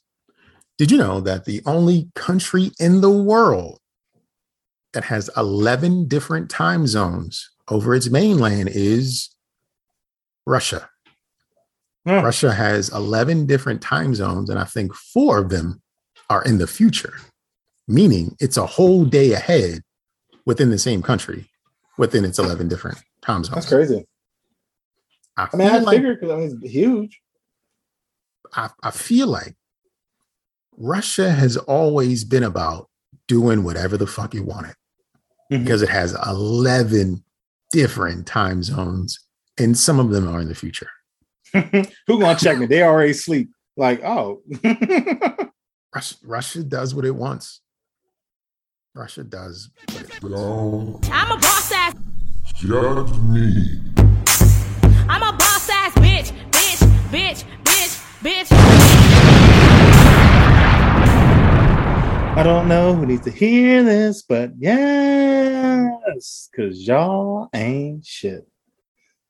Speaker 3: Did you know that the only country in the world that has 11 different time zones over its mainland is Russia?
Speaker 2: Huh.
Speaker 3: Russia has 11 different time zones, and I think four of them are in the future. meaning it's a whole day ahead within the same country, within its 11 different time zones.
Speaker 2: That's crazy.
Speaker 3: I,
Speaker 2: I mean, I
Speaker 3: like,
Speaker 2: figured because I mean, it's huge.
Speaker 3: I, I feel like Russia has always been about doing whatever the fuck it wanted
Speaker 2: Mhm.
Speaker 3: because it has 11 different time zones and some of them are in the future.
Speaker 2: Who gonna check me? They already sleep. Like, oh,
Speaker 3: Russia, Russia does what it wants. Russia does. What it,
Speaker 1: Don't
Speaker 4: I'm a boss ass.
Speaker 1: judge me.
Speaker 4: I'm a boss ass bitch. Bitch, bitch, bitch, bitch.
Speaker 2: I don't know who needs to hear this, but yes, because y'all ain't shit.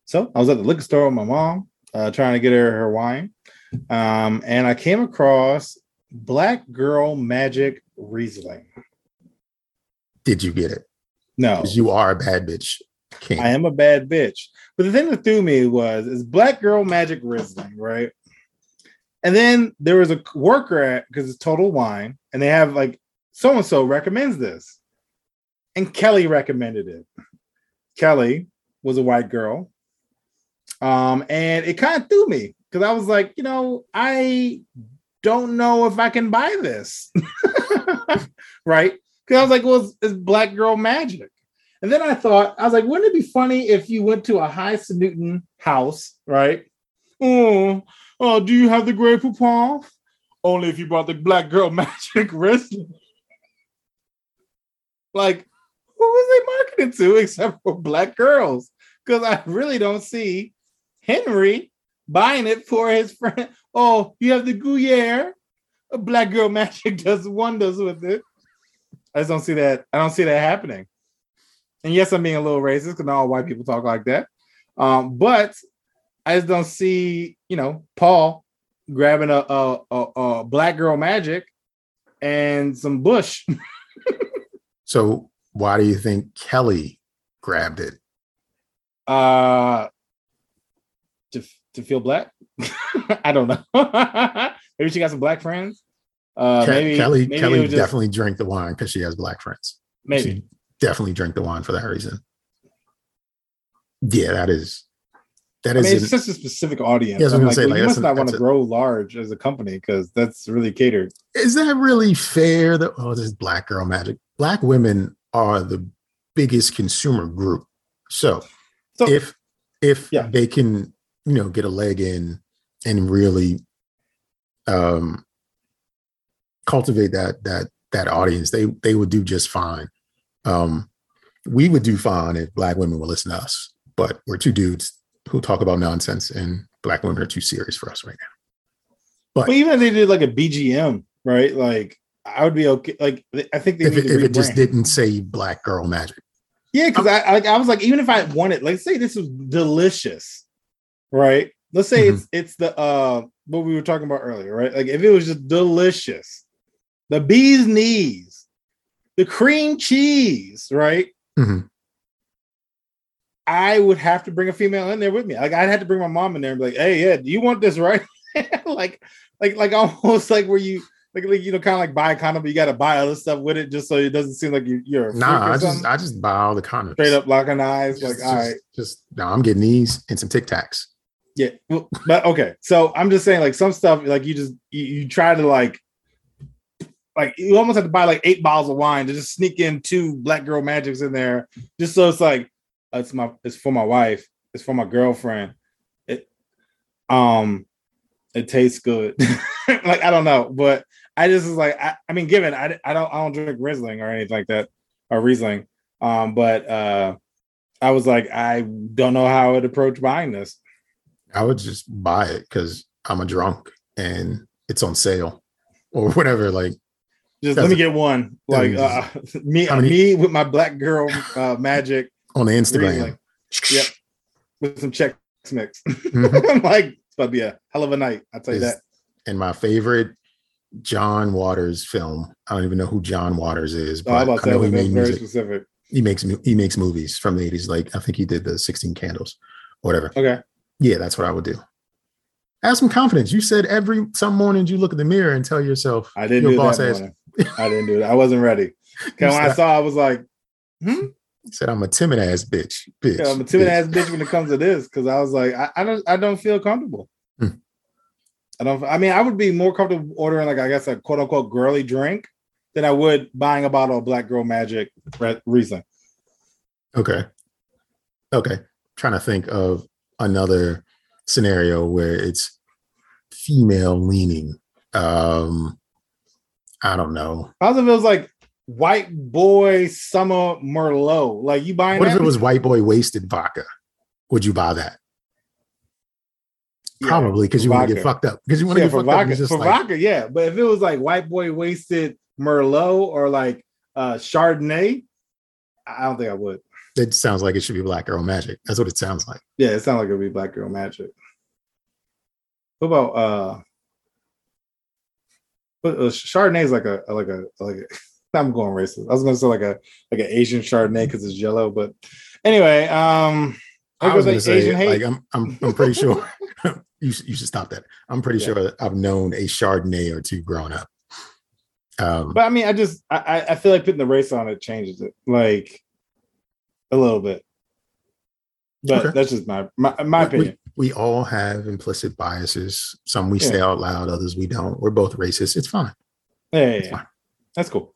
Speaker 2: So I was at the liquor store with my mom, uh, trying to get her her wine. Um, and I came across Black Girl Magic Riesling.
Speaker 3: did you get it?
Speaker 2: No,
Speaker 3: you are a bad bitch king.
Speaker 2: I am a bad bitch. But the thing that threw me was is Black Girl Magic Riesling, right? And then there was a worker at because it's Total Wine, and they have like so and so recommends this, and Kelly recommended it. Kelly was a white girl, um, and it kind of threw me because I was like, you know, I don't know if I can buy this, right? Because I was like, well, it's, Black Girl Magic. And then I thought, I was like, wouldn't it be funny if you went to a high Newton house, right? Oh, oh, do you have the Grey Poupon? Only if you brought the Black Girl Magic Riesling. Like, who was they marketing to except for black girls? Because I really don't see Henry buying it for his friend. Oh, you have the Gruyere. A Black Girl Magic does wonders with it. I just don't see that. I don't see that happening. And yes, I'm being a little racist because not all white people talk like that. Um, but I just don't see, you know, Paul grabbing a a, a, a black girl magic and some bush.
Speaker 3: so why do you think Kelly grabbed it?
Speaker 2: uh to to feel black. I don't know. maybe she got some black friends. Uh maybe
Speaker 3: Kelly
Speaker 2: maybe
Speaker 3: Kelly
Speaker 2: just-
Speaker 3: definitely drank the wine because she has black friends.
Speaker 2: maybe.
Speaker 3: She definitely drank the wine for that reason. Yeah, that is that
Speaker 2: I
Speaker 3: is
Speaker 2: mean, it's
Speaker 3: an-
Speaker 2: such a specific audience.
Speaker 3: Yeah, I was
Speaker 2: I'm
Speaker 3: gonna
Speaker 2: like,
Speaker 3: say,
Speaker 2: well,
Speaker 3: like,
Speaker 2: you must
Speaker 3: an-
Speaker 2: not want to grow large as a company because that's really catered.
Speaker 3: is that really fair that oh this is black girl magic black women are the biggest consumer group so,
Speaker 2: So
Speaker 3: if if
Speaker 2: Yeah.
Speaker 3: they can you know get a leg in and really um cultivate that that that audience they they would do just fine um we would do fine if black women would listen to us but we're two dudes who talk about nonsense and black women are too serious for us right now
Speaker 2: But even if they did like a BGM, right? Like I would be okay. Like I think they
Speaker 3: if it, if it just didn't say black girl magic
Speaker 2: Yeah, because I like I was like, even if I wanted, like, say this was delicious, right? Let's say
Speaker 3: Mm-hmm.
Speaker 2: it's it's the uh what we were talking about earlier, right? Like if it was just delicious, the bee's knees, the cream cheese, right?
Speaker 3: Mhm.
Speaker 2: I would have to bring a female in there with me. Like I'd have to bring my mom in there and be like, "Hey, yeah, do you want this, right?" like, like, like almost like where you like, like you know, kind of like buy a condom, but you got to buy other stuff with it just so it doesn't seem like you, you're a
Speaker 3: Nah, I
Speaker 2: something.
Speaker 3: just I just buy all the condoms.
Speaker 2: straight up locking eyes.
Speaker 3: Just,
Speaker 2: like, all
Speaker 3: just,
Speaker 2: right,
Speaker 3: just no, I'm getting these and some Tic Tacs.
Speaker 2: Yeah. But okay, so I'm just saying, like some stuff, like you just you, you try to like. Like you almost have to buy like eight bottles of wine to just sneak in two black girl magics in there, just so it's like uh, it's my it's for my wife, it's for my girlfriend. It um it tastes good. like I don't know, but I just was like I, I mean, given I, I don't I don't drink Riesling or anything like that or Riesling, um, but uh I was like I don't know how I would approach buying this.
Speaker 3: I would just buy it because I'm a drunk and it's on sale or whatever. Like
Speaker 2: Just let me get one. Like uh, me,
Speaker 3: many-
Speaker 2: me with my black girl uh, magic
Speaker 3: on the Instagram.
Speaker 2: Riesling. Yep. with some Chex Mix.
Speaker 3: Mhm.
Speaker 2: I'm like it's about to be a hell of a night. I'll tell you
Speaker 3: Is-
Speaker 2: that.
Speaker 3: And my favorite John Waters film. I don't even know who John Waters is,
Speaker 2: Oh,
Speaker 3: but
Speaker 2: about
Speaker 3: I know he made
Speaker 2: very
Speaker 3: music.
Speaker 2: specific.
Speaker 3: He makes he makes movies from the 80s. Like I think he did the 16 Candles, or whatever.
Speaker 2: Okay.
Speaker 3: Yeah, that's what I would do. Have some confidence. You said every some mornings you look at the mirror and tell yourself
Speaker 2: I didn't
Speaker 3: Your
Speaker 2: do
Speaker 3: boss
Speaker 2: that.
Speaker 3: ass-.
Speaker 2: I didn't do it. I wasn't ready. When I saw, I was like, hmm?
Speaker 3: He said, I'm a timid ass bitch. Bitch.
Speaker 2: Yeah, I'm a timid
Speaker 3: bitch.
Speaker 2: ass bitch when it comes to this because I was like, I, I don't, I don't feel comfortable.
Speaker 3: Hmm.
Speaker 2: I don't. I mean, I would be more comfortable ordering like I guess a quote unquote girly drink than I would buying a bottle of Black Girl Magic re-.
Speaker 3: Okay. Okay. Trying to think of another scenario where it's female leaning. Um, I don't know.
Speaker 2: If it was like white boy summer Merlot? Like you buying
Speaker 3: What if it was white boy wasted vodka? Would you buy that?
Speaker 2: Yeah,
Speaker 3: Probably because you want to get fucked up. Because you want to
Speaker 2: Yeah,
Speaker 3: get fucked up.
Speaker 2: vodka,
Speaker 3: just
Speaker 2: for
Speaker 3: like,
Speaker 2: vodka, yeah. But if it was like white boy wasted Merlot or like uh Chardonnay, I don't think I would.
Speaker 3: It sounds like it should be black girl magic. That's what it sounds like.
Speaker 2: Yeah, it sounds like it'd be Black Girl Magic. What about uh? But uh, Chardonnay is like a like a like a. I'm going racist. I was gonna say like a like an Asian Chardonnay because it's yellow, but anyway, um,
Speaker 3: I
Speaker 2: like
Speaker 3: was going to say,
Speaker 2: Asian hate.
Speaker 3: like, I'm, I'm, I'm pretty sure you, should- you should stop that. I'm pretty
Speaker 2: Yeah.
Speaker 3: sure I've known a Chardonnay or two growing up. Um,
Speaker 2: but I mean, I just I I- I feel like putting the race on it changes it like a little bit. But
Speaker 3: Okay.
Speaker 2: that's just my my, my opinion.
Speaker 3: We, we all have implicit biases. Some we
Speaker 2: Yeah.
Speaker 3: say out loud, others we don't. We're both racist. It's fine.
Speaker 2: Yeah, yeah, yeah.
Speaker 3: fine.
Speaker 2: that's cool.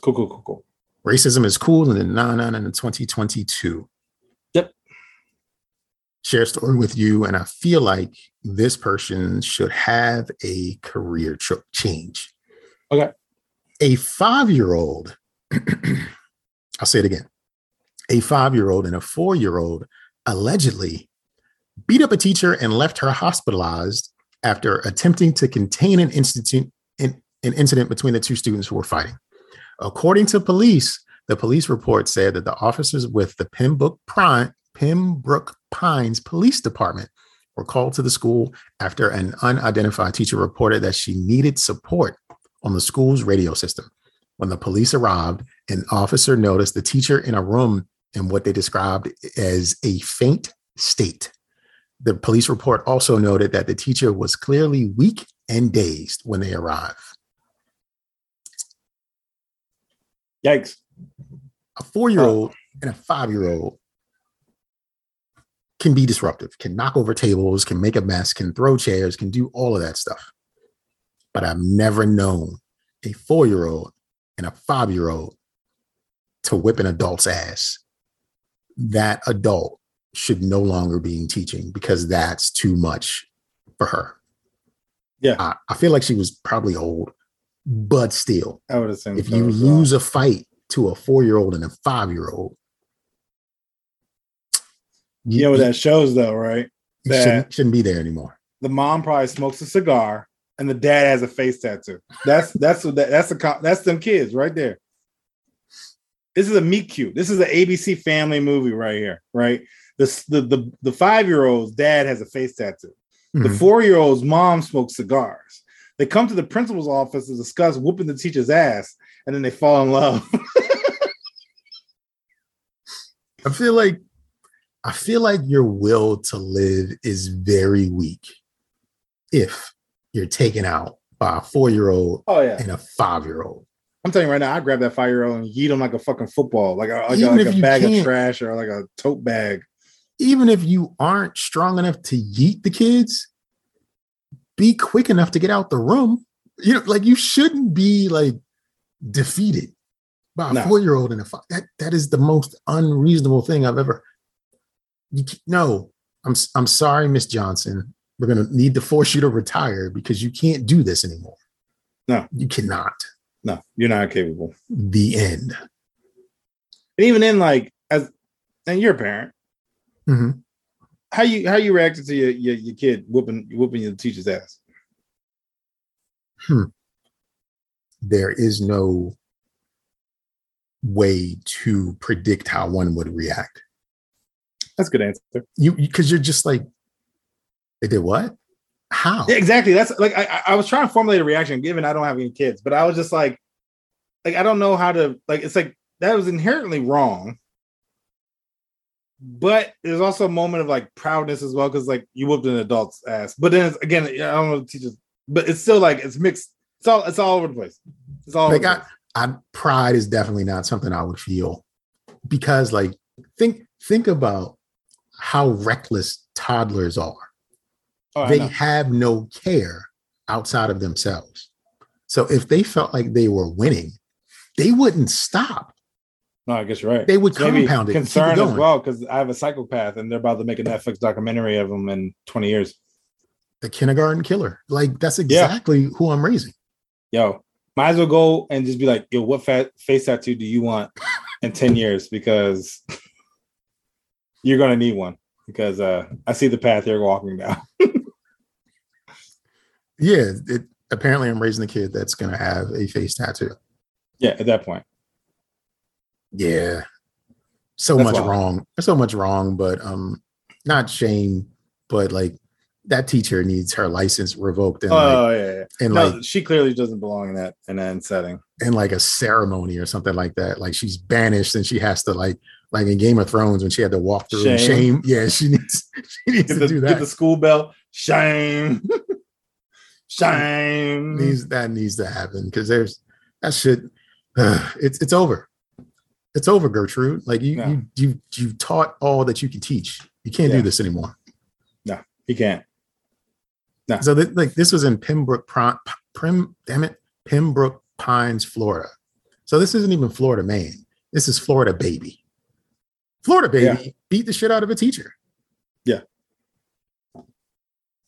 Speaker 2: Cool, cool, cool, cool.
Speaker 3: Racism is cool in the 99 and the 2022.
Speaker 2: Yep.
Speaker 3: Share a story with you, and I feel like this person should have a career ch- change.
Speaker 2: Okay.
Speaker 3: A five year old, I'll say it again. A five year old and a four year old allegedly beat up a teacher and left her hospitalized after attempting to contain an incident, an, an incident between the two students who were fighting. According to police, the police report said that the officers with the Pembroke, Prime, Pembroke Pines Police Department were called to the school after an unidentified teacher reported that she needed support on the school's radio system. When the police arrived, an officer noticed the teacher in a room in what they described as a faint state. The police report also noted that the teacher was clearly weak and dazed when they arrived.
Speaker 2: Yikes!
Speaker 3: a four year old oh. and a five year old can be disruptive, can knock over tables, can make a mess, can throw chairs, can do all of that stuff. But I've never known a four year old and a five year old to whip an adult's ass. That adult should no longer be in teaching because that's too much for her.
Speaker 2: Yeah.
Speaker 3: I, I feel like she was probably old, but still,
Speaker 2: I would assume
Speaker 3: if
Speaker 2: so
Speaker 3: you
Speaker 2: as well.
Speaker 3: lose a fight to a four year old and a five year old,
Speaker 2: you know what that shows though, right? that-
Speaker 3: shouldn't, shouldn't be there anymore.
Speaker 2: the mom probably smokes a cigar and the dad has a face tattoo. That's that's what that, that's the that's them kids right there. This is a meet cute. This is an ABC family movie right here, right? This the the the five year old's dad has a face tattoo. The
Speaker 3: Mhm.
Speaker 2: four year old's mom smokes cigars. They come to the principal's office to discuss whooping the teacher's ass, and then they fall in love.
Speaker 3: I feel like I feel like your will to live is very weak if you're taken out by a four year old
Speaker 2: oh yeah,
Speaker 3: and a five year old.
Speaker 2: I'm telling you right now, I grab that five year old and yeet him like a fucking football, like a, like a, like a bag of trash or like a tote bag.
Speaker 3: Even if you aren't strong enough to yeet the kids, be quick enough to get out the room. You know, like you shouldn't be like defeated by a
Speaker 2: No.
Speaker 3: four year old and a five. That that is the most unreasonable thing I've ever. You, no, I'm I'm sorry, Miss Johnson. We're gonna need to force you to retire because you can't do this anymore.
Speaker 2: No.
Speaker 3: you cannot.
Speaker 2: No, you're not capable.
Speaker 3: The end.
Speaker 2: And even in like as and you're a parent,
Speaker 3: Mhm.
Speaker 2: how you how you reacted to your your, your kid whooping whooping your teacher's ass? Hmm.
Speaker 3: There is no way to predict how one would react.
Speaker 2: That's a good answer.
Speaker 3: You because you're just like, they did what? How?
Speaker 2: Yeah, exactly. That's like I, I- was trying to formulate a reaction given I don't have any kids, but I was just like, like I don't know how to like. It's like that was inherently wrong, but there's also a moment of like proudness as well because like you whooped an adult's ass. But then it's, again, I don't know teachers, but it's still like it's mixed. It's all it's all over the place. It's all
Speaker 3: Like,
Speaker 2: over
Speaker 3: I, I pride is definitely not something I would feel because like think think about how reckless toddlers are.
Speaker 2: Oh,
Speaker 3: they have no care outside of themselves. So if they felt like they were winning, they wouldn't stop.
Speaker 2: No, I guess you're right.
Speaker 3: They would
Speaker 2: maybe
Speaker 3: compound it. and keep it
Speaker 2: Concern as well because I have a psychopath and they're about to make a Netflix documentary of him in 20 years.
Speaker 3: The kindergarten killer. Like that's
Speaker 2: Yeah.
Speaker 3: exactly who I'm raising.
Speaker 2: Yo, might as well go and just be like, yo, what fat face tattoo do you want in 10 years? Because you're gonna need one. Because uh I see the path you're walking down.
Speaker 3: Yeah. It, apparently I'm raising a kid that's gonna have a face tattoo.
Speaker 2: yeah, at that point.
Speaker 3: Yeah. So
Speaker 2: That's
Speaker 3: much
Speaker 2: wild.
Speaker 3: wrong. There's so much wrong, but um not shame, but like that teacher needs her license revoked and like
Speaker 2: Oh yeah, yeah.
Speaker 3: and
Speaker 2: No,
Speaker 3: like
Speaker 2: she clearly doesn't belong in that in that setting.
Speaker 3: in like a ceremony or something like that. Like she's banished and she has to like like in Game of Thrones when she had to walk through shame.
Speaker 2: Shame.
Speaker 3: Yeah, she needs she needs
Speaker 2: Get
Speaker 3: to
Speaker 2: the,
Speaker 3: do
Speaker 2: get the school bell. Shame. Shame.
Speaker 3: needs that needs to happen because there's that shit. it's it's over. It's over, Gertrude. Like you
Speaker 2: Yeah.
Speaker 3: you you you taught all that you can teach. You can't
Speaker 2: Yeah.
Speaker 3: do this anymore.
Speaker 2: No, you can't. No.
Speaker 3: So th- like this was in Pembroke Prim, Prim damn it Pembroke Pines, Florida. So this isn't even Florida, Maine. This is Florida baby. Florida baby
Speaker 2: Yeah.
Speaker 3: beat the shit out of a teacher.
Speaker 2: Yeah,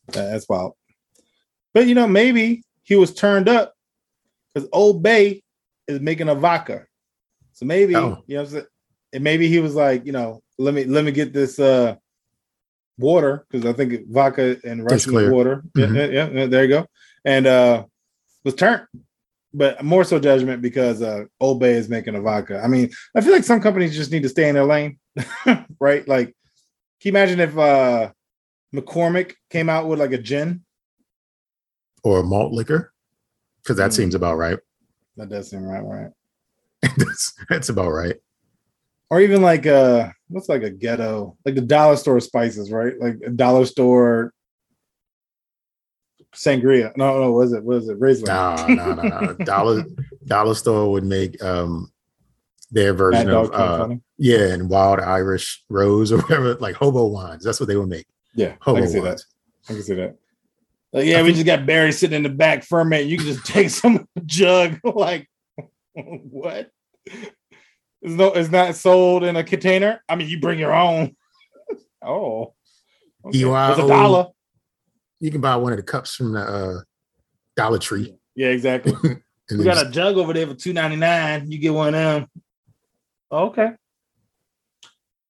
Speaker 2: that's wild. But you know, maybe he was turned up because Old Bay is making a vodka. So maybe
Speaker 3: Oh.
Speaker 2: you know, I'm saying? and maybe he was like, you know, let me let me get this uh water because I think vodka and Russian water.
Speaker 3: Mhm.
Speaker 2: Yeah, yeah, yeah, there you go. And uh was turned, but more so judgment because uh Old Bay is making a vodka. I mean, I feel like some companies just need to stay in their lane, right? Like, can you imagine if uh McCormick came out with like a gin?
Speaker 3: Or malt liquor because that
Speaker 2: Mm.
Speaker 3: seems about right.
Speaker 2: That does seem right, right?
Speaker 3: that's, that's about right.
Speaker 2: Or even like uh what's like a ghetto, like the dollar store spices, right? Like a dollar store sangria. No, no, was it? Was it? Riesling.
Speaker 3: No, no, no, no. Dollar Dollar Store would make um their version of uh, yeah, and Wild Irish Rose or whatever, like hobo wines. That's what they would make.
Speaker 2: Yeah, I
Speaker 3: Hobo
Speaker 2: can see
Speaker 3: wines.
Speaker 2: that. I can see that. Like, yeah, we just got Barry sitting in the back ferment. You can just take some jug. like, what? It's no, it's not sold in a container. I mean, you bring your own. oh, okay.
Speaker 3: You are
Speaker 2: it's a dollar.
Speaker 3: You can buy one of the cups from the uh, Dollar Tree.
Speaker 2: Yeah, exactly. we got a jug over there for two ninety nine. You get one of them. Okay.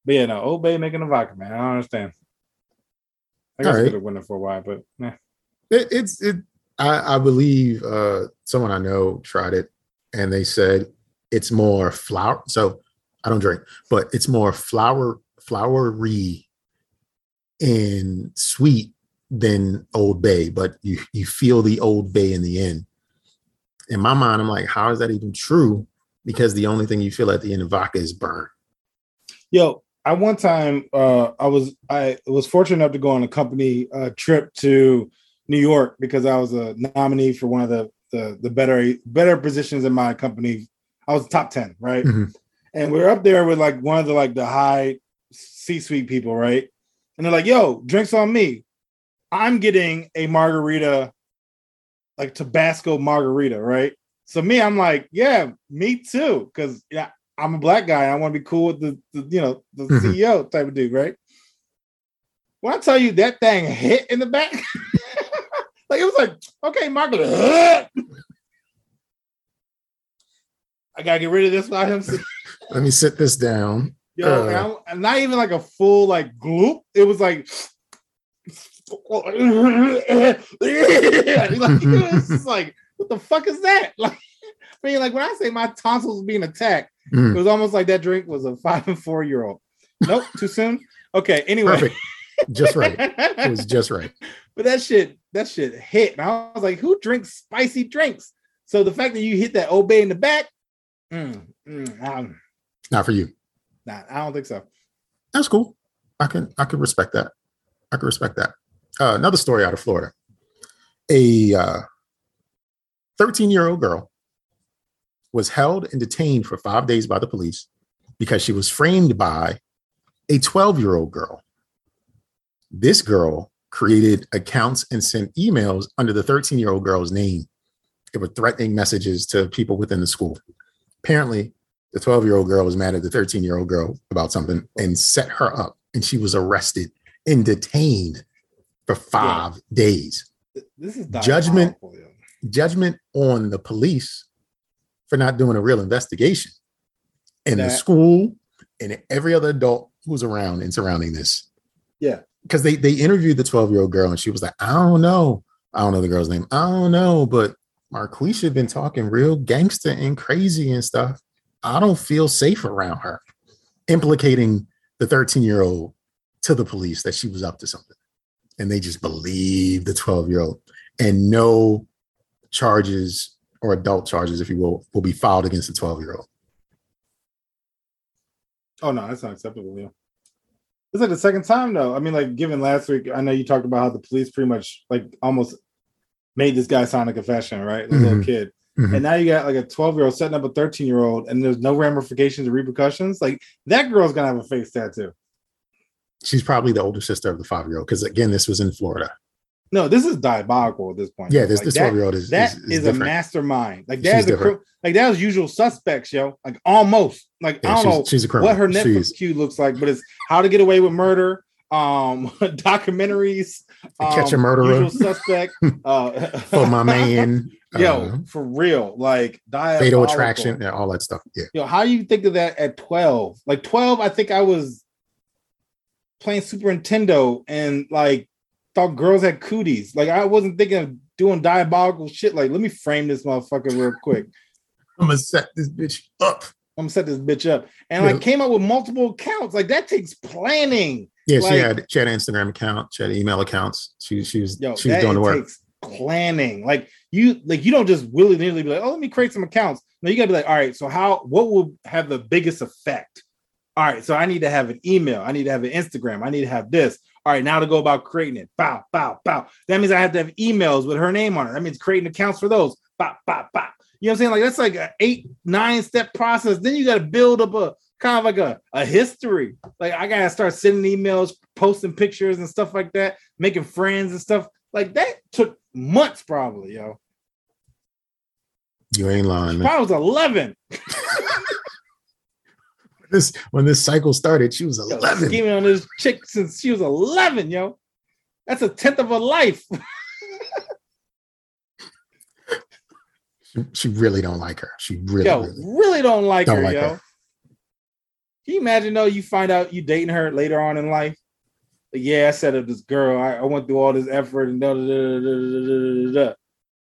Speaker 2: But yeah, no, Old Bay making a vodka, man. I don't understand. I guess
Speaker 3: right.
Speaker 2: could have won it for a while, but nah.
Speaker 3: It, it's it. I, I believe uh, someone I know tried it, and they said it's more flour. So I don't drink, but it's more flour floury and sweet than Old Bay. But you you feel the Old Bay in the end. In my mind, I'm like, how is that even true? Because the only thing you feel at the end of vodka is burn.
Speaker 2: Yo, I one time uh I was I was fortunate enough to go on a company uh trip to New York because I was a nominee for one of the the the better better positions in my company. I was top 10, right?
Speaker 3: Mhm.
Speaker 2: And we are up there with like one of the like the high C-suite people, right? And they're like, yo, drinks on me. I'm getting a margarita, like Tabasco margarita, right? So me, I'm like, yeah, me too. Cause yeah, I'm a black guy. I want to be cool with the, the you know, the
Speaker 3: Mhm.
Speaker 2: CEO type of dude, right? When I tell you that thing hit in the back, like it was like, okay, margarita. I gotta get rid of this while him
Speaker 3: Let me sit this down.
Speaker 2: Yo,
Speaker 3: Uh.
Speaker 2: and not even like a full like gloop. It was like, like it was like, what the fuck is that? Like, I mean, like when I say my tonsils being attacked, it
Speaker 3: Mm,
Speaker 2: was almost like that drink was a five and four year old. Nope, too soon. Okay, anyway.
Speaker 3: perfect. Just right. It was just right.
Speaker 2: But that shit, that shit hit. And I was like, who drinks spicy drinks? So the fact that you hit that Old Bay in the back, mm, mm, um,
Speaker 3: Not for you.
Speaker 2: nah, I don't think so.
Speaker 3: That's cool. I can I can respect that. I can respect that. Uh, another story out of Florida. A uh, 13 year old girl was held and detained for five days by the police because she was framed by a 12 year old girl. This girl created accounts and sent emails under the 13 year old girl's name. They were threatening messages to people within the school. Apparently, the 12 year old girl was mad at the 13 year old girl about something and set her up, and she was arrested and detained for five days.
Speaker 2: This is
Speaker 3: Judgment. Judgment on the police for not doing a real investigation, and the school and every other adult who was around and surrounding this.
Speaker 2: Yeah.
Speaker 3: Because they they interviewed the 12 year old girl and she was like, I don't know. I don't know the girl's name. I don't know, but Marquisha been talking real gangster and crazy and stuff. I don't feel safe around her, implicating the 13 year old to the police that she was up to something. And they just believe the 12 year old, and no charges or adult charges, if you will, will be filed against the 12 year old.
Speaker 2: Oh no, that's not acceptable. Yeah. It's like the second time though. I mean, like given last week, I know you talked about how the police pretty much like almost made this guy sign a confession, right? The little
Speaker 3: Mhm.
Speaker 2: kid.
Speaker 3: Mhm.
Speaker 2: And now you got like a 12 year old setting up a 13 year old, and there's no ramifications or repercussions. Like that girl's gonna have a face tattoo.
Speaker 3: She's probably the older sister of the five year old because, again, this was in Florida.
Speaker 2: No, this is diabolical at this point.
Speaker 3: Yeah, this
Speaker 2: Like,
Speaker 3: this
Speaker 2: that-
Speaker 3: 12 year old is,
Speaker 2: That
Speaker 3: is,
Speaker 2: is,
Speaker 3: is
Speaker 2: a mastermind. Like that's a cr- like that was usual suspects, yo. Like almost. Like
Speaker 3: Yeah,
Speaker 2: I don't
Speaker 3: she's,
Speaker 2: know
Speaker 3: she's
Speaker 2: what her Netflix queue looks like, but it's how to get away with murder, um, documentaries, um,
Speaker 3: Catch a murderer.
Speaker 2: usual suspect, uh,
Speaker 3: for my man.
Speaker 2: yo,
Speaker 3: uh,
Speaker 2: for real, like
Speaker 3: fatal attraction, yeah, all that stuff. Yeah.
Speaker 2: Yo, how do you think of that at twelve? Like twelve, I think I was playing Super Nintendo and like thought girls had cooties. Like I wasn't thinking of doing diabolical shit. Like let me frame this motherfucker real quick.
Speaker 3: I'm gonna set this bitch up.
Speaker 2: I'm gonna set this bitch up, and like
Speaker 3: Yeah.
Speaker 2: came up with multiple accounts. Like that takes planning.
Speaker 3: Yeah, she had she had an Instagram account, she had email accounts. She she was
Speaker 2: Yo,
Speaker 3: she was
Speaker 2: that
Speaker 3: doing the work.
Speaker 2: takes planning. Like you, like you don't just willy nilly be like, oh, let me create some accounts. No, you gotta be like, all right, so how? What will have the biggest effect? All right, so I need to have an email. I need to have an Instagram. I need to have this. All right, now to go about creating it. Bow, bow, bow. That means I have to have emails with her name on it. That means creating accounts for those. Bow, bow, bow. You know what I'm saying? Like that's like an eight, nine step process. Then you got to build up a kind of like a, a history. Like I gotta start sending emails, posting pictures and stuff like that, making friends and stuff. Like that took months, probably, yo.
Speaker 3: You ain't lying, man.
Speaker 2: I was 11.
Speaker 3: this when this cycle started, she was
Speaker 2: eleven.
Speaker 3: Yo,
Speaker 2: scheming on this chick since she was eleven, yo. That's a tenth of her life.
Speaker 3: she, she, really don't like her. She really,
Speaker 2: yo,
Speaker 3: really,
Speaker 2: really don't like
Speaker 3: don't
Speaker 2: her,
Speaker 3: like
Speaker 2: yo.
Speaker 3: Her.
Speaker 2: Can you imagine though? You find out you dating her later on in life. Yeah, I set up this girl. I, I, went through all this effort and da da da da da da da. da.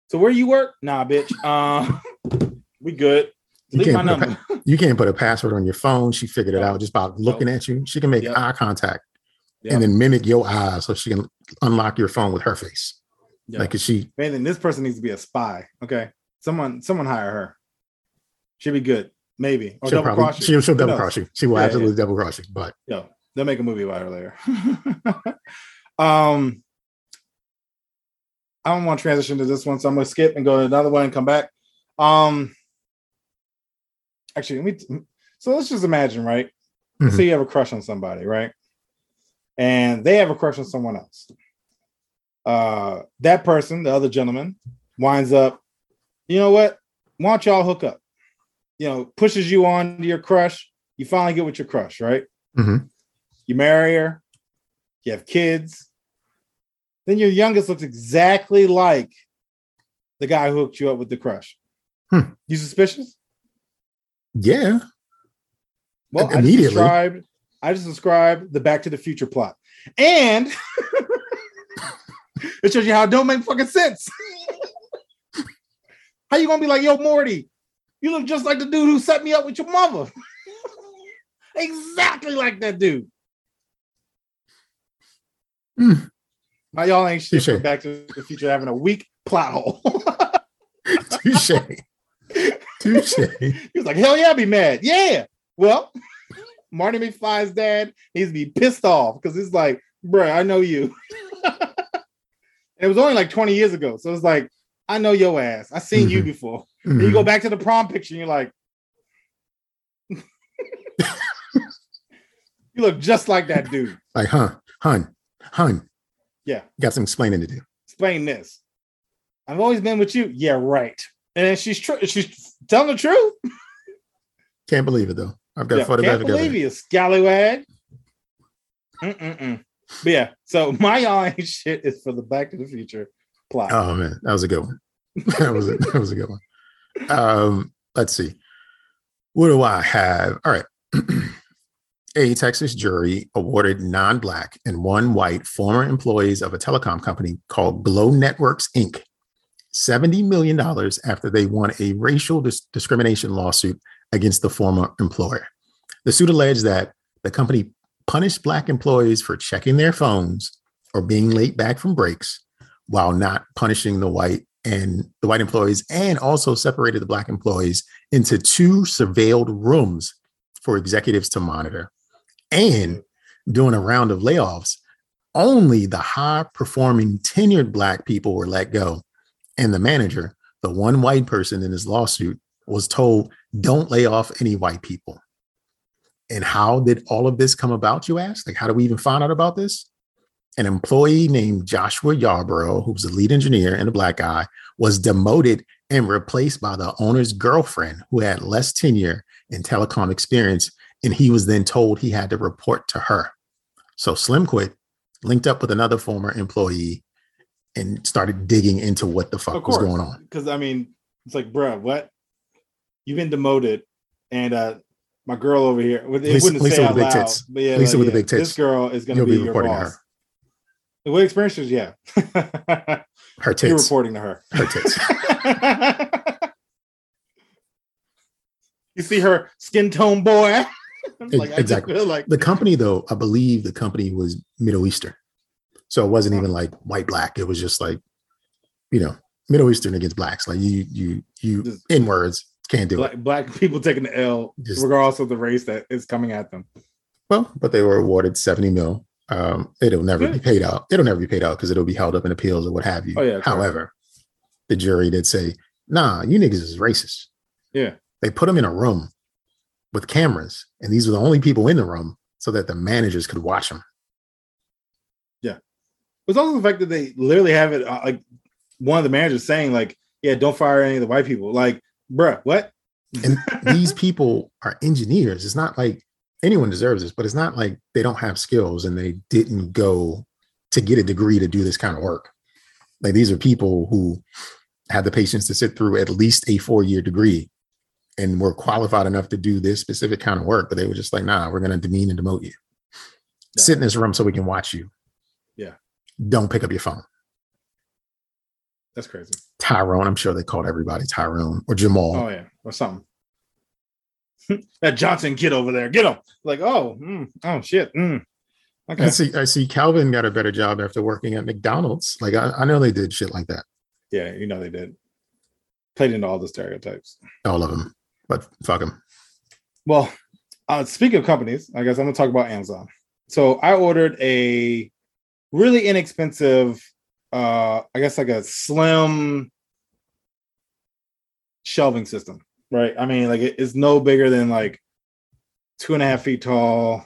Speaker 2: So where you work? Nah, bitch. Um, uh, we good.
Speaker 3: You
Speaker 2: Leave my
Speaker 3: can't, put a, you can't put a password on your phone. She figured it out just by looking at you. She can make
Speaker 2: Yep.
Speaker 3: eye contact
Speaker 2: Yep.
Speaker 3: and then mimic your eyes so she can unlock your phone with her face.
Speaker 2: Yo,
Speaker 3: Like, is she,
Speaker 2: if anything, this person needs to be a spy. Okay, someone, someone hire her. She'll be good, maybe. Or
Speaker 3: she'll
Speaker 2: double
Speaker 3: probably, she'll, she'll double cross you. She will
Speaker 2: Yeah,
Speaker 3: absolutely double cross you. But
Speaker 2: Yo, they'll make a movie about her later. um, I don't want to transition to this one, so I'm gonna skip and go to another one and come back. Um, actually, let me. So let's just imagine, right?
Speaker 3: Mhm.
Speaker 2: say you have a crush on somebody, right? And they have a crush on someone else. Uh, that person, the other gentleman, winds up. You know what? Why don't y'all hook up? You know, pushes you on to your crush. You finally get with your crush, right?
Speaker 3: Mhm.
Speaker 2: You marry her. You have kids. Then your youngest looks exactly like the guy who hooked you up with the crush.
Speaker 3: Hmm.
Speaker 2: You suspicious?
Speaker 3: Yeah,
Speaker 2: Well, I just described, I just described the Back to the Future plot, and it shows you how it don't make fucking sense. how you gonna be like, yo, Morty? You look just like the dude who set me up with your mother. exactly like that dude.
Speaker 3: Hmm.
Speaker 2: Now y'all ain't shit. Back to the Future having a weak plot hole.
Speaker 3: touche. Touche.
Speaker 2: He was like, hell yeah, I'd be mad. Yeah. Well, Marty McFly's dad needs to be pissed off because it's like, bruh, I know you. it was only like 20 years ago. So it's like, I know your ass. I seen you
Speaker 3: Mhm.
Speaker 2: before. Then you go
Speaker 3: Mhm.
Speaker 2: back to the prom picture and you're like, you look just like that dude.
Speaker 3: Like, huh, hun, hun.
Speaker 2: Yeah.
Speaker 3: Got some explaining to do.
Speaker 2: Explain this. I've always been with you. Yeah, right. And she's true. She's telling the truth.
Speaker 3: Can't believe it though. I've got
Speaker 2: Yeah,
Speaker 3: photographic
Speaker 2: can't believe you, scallywag. Mm-mm-mm. But yeah, so my ain't shit is for the Back to the Future plot.
Speaker 3: Oh man, that was a good one. that was a, that was a good one. Um, let's see. What do I have? All right. a Texas jury awarded non-black and one white former employees of a telecom company called Glow Networks Inc. $70 million after they won a racial dis- discrimination lawsuit against the former employer. The suit alleged that the company punished black employees for checking their phones or being late back from breaks while not punishing the white and the white employees and also separated the black employees into two surveilled rooms for executives to monitor and during a round of layoffs only the high performing tenured black people were let go and the manager the one white person in this lawsuit was told don't lay off any white people and how did all of this come about you ask like how do we even find out about this an employee named Joshua Yarborough, who was the lead engineer and a black guy, was demoted and replaced by the owner's girlfriend, who had less tenure and telecom experience. And he was then told he had to report to her. So Slim quit, linked up with another former employee, and started digging into what the fuck was going on.
Speaker 2: Because I mean, it's like, bruh, what? You've been demoted, and uh my girl over here. It
Speaker 3: Lisa-
Speaker 2: wouldn't
Speaker 3: Lisa
Speaker 2: say
Speaker 3: with
Speaker 2: out
Speaker 3: the big
Speaker 2: loud,
Speaker 3: tits.
Speaker 2: but yeah,
Speaker 3: Lisa
Speaker 2: like,
Speaker 3: with the big tits.
Speaker 2: This girl is going to
Speaker 3: You'll
Speaker 2: be,
Speaker 3: be
Speaker 2: your
Speaker 3: reporting to
Speaker 2: boss.
Speaker 3: her.
Speaker 2: The way experiences, yeah.
Speaker 3: Her
Speaker 2: You're
Speaker 3: tits.
Speaker 2: reporting to her.
Speaker 3: Her tits.
Speaker 2: you see her skin tone, boy. Like,
Speaker 3: Exactly.
Speaker 2: like
Speaker 3: The company, though, I believe the company was Middle Eastern. So it wasn't even like white black. It was just like, you know, Middle Eastern against blacks. Like you, you, you in words can't do
Speaker 2: black,
Speaker 3: it.
Speaker 2: black people taking the L,
Speaker 3: Just-
Speaker 2: regardless of the race that is coming at them.
Speaker 3: Well, but they were awarded 70 mil. Um, it'll never be paid out. It'll never be paid out because it'll be held up in appeals or what have you.
Speaker 2: Oh, yeah.
Speaker 3: However, the jury did say, nah, you niggas is racist.
Speaker 2: Yeah.
Speaker 3: They put them in a room with cameras, and these were the only people in the room so that the managers could watch them.
Speaker 2: It's also the fact that they literally have it uh, like one of the managers saying, like, yeah, don't fire any of the white people. Like, bruh, what?
Speaker 3: And these people are engineers. It's not like anyone deserves this, but it's not like they don't have skills and they didn't go to get a degree to do this kind of work. Like these are people who had the patience to sit through at least a four year degree and were qualified enough to do this specific kind of work, but they were just like, nah, we're going to demean and demote you.
Speaker 2: Yeah.
Speaker 3: Sit in this room so we can watch you.
Speaker 2: Yeah.
Speaker 3: Don't pick up your phone.
Speaker 2: That's crazy.
Speaker 3: Tyrone, I'm sure they called everybody Tyrone or Jamal.
Speaker 2: Oh yeah, or something. that Johnson kid over there, get him. Like, oh, mm, oh shit. mm. Okay.
Speaker 3: I see. I see. Calvin got a better job after working at McDonald's. Like I, I know they did shit like that,
Speaker 2: Yeah, you know they did. Played into all the stereotypes.
Speaker 3: all of them. But fuck them.
Speaker 2: Well, uh, speaking of companies, I guess I'm gonna talk about Amazon. So I ordered a really inexpensive, uh, I guess like a slim shelving system, right? I mean, like it's no bigger than like two and a half feet tall,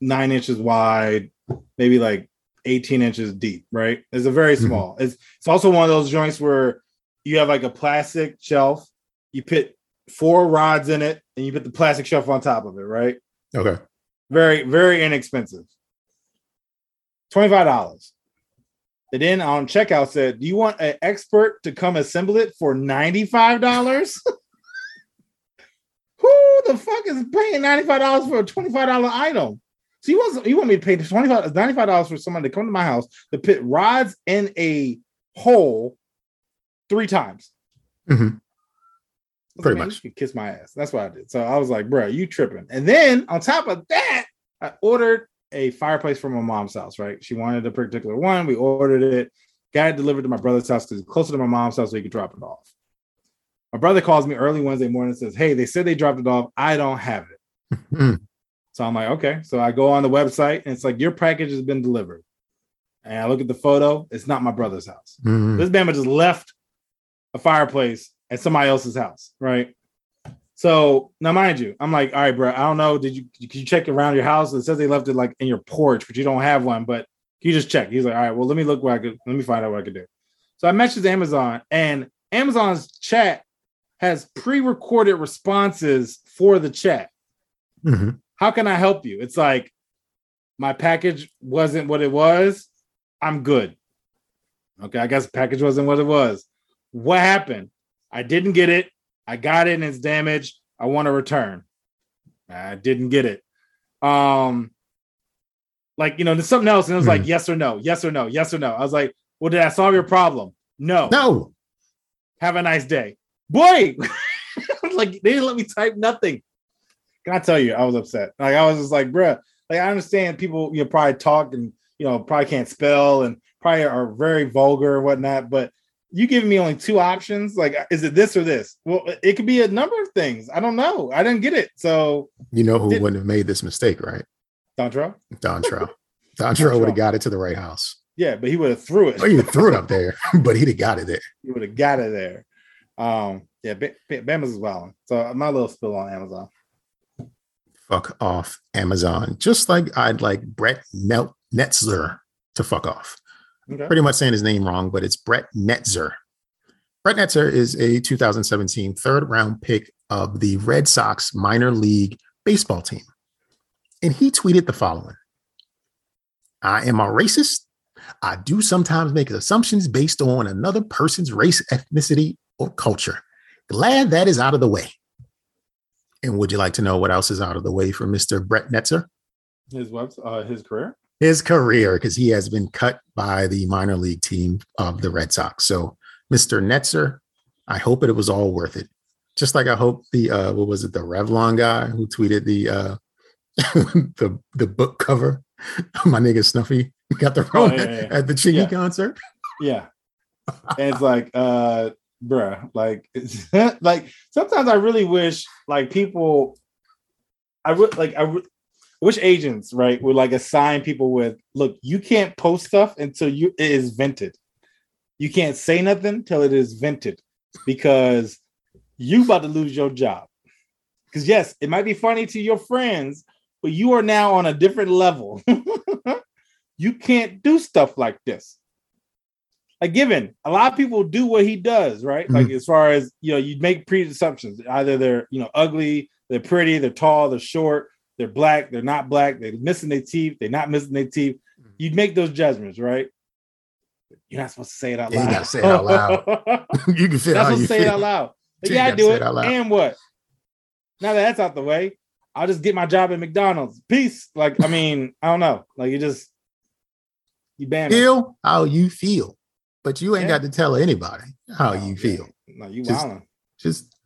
Speaker 2: nine inches wide, maybe like 18 inches deep, right? It's a very
Speaker 3: Mhm.
Speaker 2: small. It's it's also one of those joints where you have like a plastic shelf, you put four rods in it, and you put the plastic shelf on top of it, right?
Speaker 3: Okay.
Speaker 2: Very, very inexpensive. $25. And then on checkout said, Do you want an expert to come assemble it for $95? Who the fuck is paying $95 for a $25 item? So you want you want me to pay $25 $95 for somebody to come to my house to put rods in a hole three times.
Speaker 3: Mhm.
Speaker 2: I
Speaker 3: Pretty
Speaker 2: "Man,
Speaker 3: much.
Speaker 2: You kiss my ass. That's what I did. So I was like, bro, you tripping. And then on top of that, I ordered a fireplace from my mom's house, right? She wanted a particular one. We ordered it, got it delivered to my brother's house because it's closer to my mom's house so he could drop it off. My brother calls me early Wednesday morning and says, Hey, they said they dropped it off. I don't have it.
Speaker 3: Mm.
Speaker 2: So I'm like, okay. So I go on the website and it's like, your package has been delivered. And I look at the photo, it's not my brother's house.
Speaker 3: Mm.
Speaker 2: This Bama just left a fireplace at somebody else's house, right? So now, mind you, I'm like, all right, bro. I don't know. Did you did you check around your house? It says they left it like in your porch, but you don't have one. But you just check? He's like, all right, well, let me look what I could. Let me find out what I could do. So I messaged Amazon, and Amazon's chat has pre-recorded responses for the chat.
Speaker 3: Mhm.
Speaker 2: How can I help you? It's like my package wasn't what it was. I'm good. Okay, I guess package wasn't what it was. What happened? I didn't get it. I got it and it's damaged. I want to return. I didn't get it. Um, like you know, there's something else, and it was like
Speaker 3: Hmm.
Speaker 2: yes or no, yes or no, yes or no. I was like, well, did I solve your problem? No.
Speaker 3: No,
Speaker 2: Have a nice day, boy. like they didn't let me type nothing. Can I tell you, I was upset. Like I was just like, bruh. Like I understand people, you know, probably talk and you know probably can't spell and probably are very vulgar and whatnot, but you giving me only two options. Like, is it this or this? Well, it could be a number of things. I don't know. I didn't get it. So
Speaker 3: you know who
Speaker 2: Did-
Speaker 3: wouldn't have made this mistake, right?
Speaker 2: Dontra,
Speaker 3: Don Trow. Don Trow would have got it to the right house.
Speaker 2: yeah, but he would have threw it.
Speaker 3: Or you threw it up there, but he'd have got it there.
Speaker 2: he would have got it there. Um, yeah, B- B- Bama's wilding. So my little spill on Amazon.
Speaker 3: Fuck off, Amazon. Just like I'd like Brett Nel- Netzer to fuck off.
Speaker 2: Okay.
Speaker 3: Pretty much saying his name wrong, but it's Brett Netzer. Brett Netzer is a 2017 third round pick of the Red Sox minor league baseball team. And he tweeted the following I am a racist. I do sometimes make assumptions based on another person's race, ethnicity, or culture. Glad that is out of the way. And would you like to know what else is out of the way for Mr. Brett Netzer?
Speaker 2: His webs, uh, his career.
Speaker 3: His career, because he has been cut by the minor league team of the Red Sox. So, Mr. Netzer, I hope it was all worth it. Just like I hope the uh what was it, the Revlon guy who tweeted the uh the the book cover, my nigga Snuffy got the
Speaker 2: Oh,
Speaker 3: Rona
Speaker 2: yeah, yeah.
Speaker 3: at the Chingy
Speaker 2: Yeah.
Speaker 3: concert.
Speaker 2: Yeah. and it's like, uh, bruh, like, like sometimes I really wish like people, I would like, I would wish agents, right, would like assign people with, look, you can't post stuff until you it is vented. You can't say nothing till it is vented because you about to lose your job. Because yes, it might be funny to your friends, but you are now on a different level. you can't do stuff like this like given a lot of people do what he does right mm-hmm. like as far as you know you make preassumptions either they're you know ugly they're pretty they're tall they're short they're black they're not black they're missing their teeth they're not missing their teeth mm. you'd make those judgments right you're not supposed to say it out
Speaker 3: Yeah, you
Speaker 2: loud
Speaker 3: gotta say it out loud. you can fit
Speaker 2: That's
Speaker 3: how
Speaker 2: what
Speaker 3: you
Speaker 2: say it out loud. But
Speaker 3: You
Speaker 2: yeah, I
Speaker 3: gotta
Speaker 2: do it.
Speaker 3: it.
Speaker 2: And what? Now that that's out the way, I'll just get my job at McDonald's. Peace. Like, I mean, I don't know. Like, you just you ban me.
Speaker 3: Feel how you feel, but you ain't
Speaker 2: Yeah.
Speaker 3: got to tell anybody how
Speaker 2: No,
Speaker 3: you
Speaker 2: yeah.
Speaker 3: feel.
Speaker 2: No, you
Speaker 3: Just-
Speaker 2: wildin'.
Speaker 3: just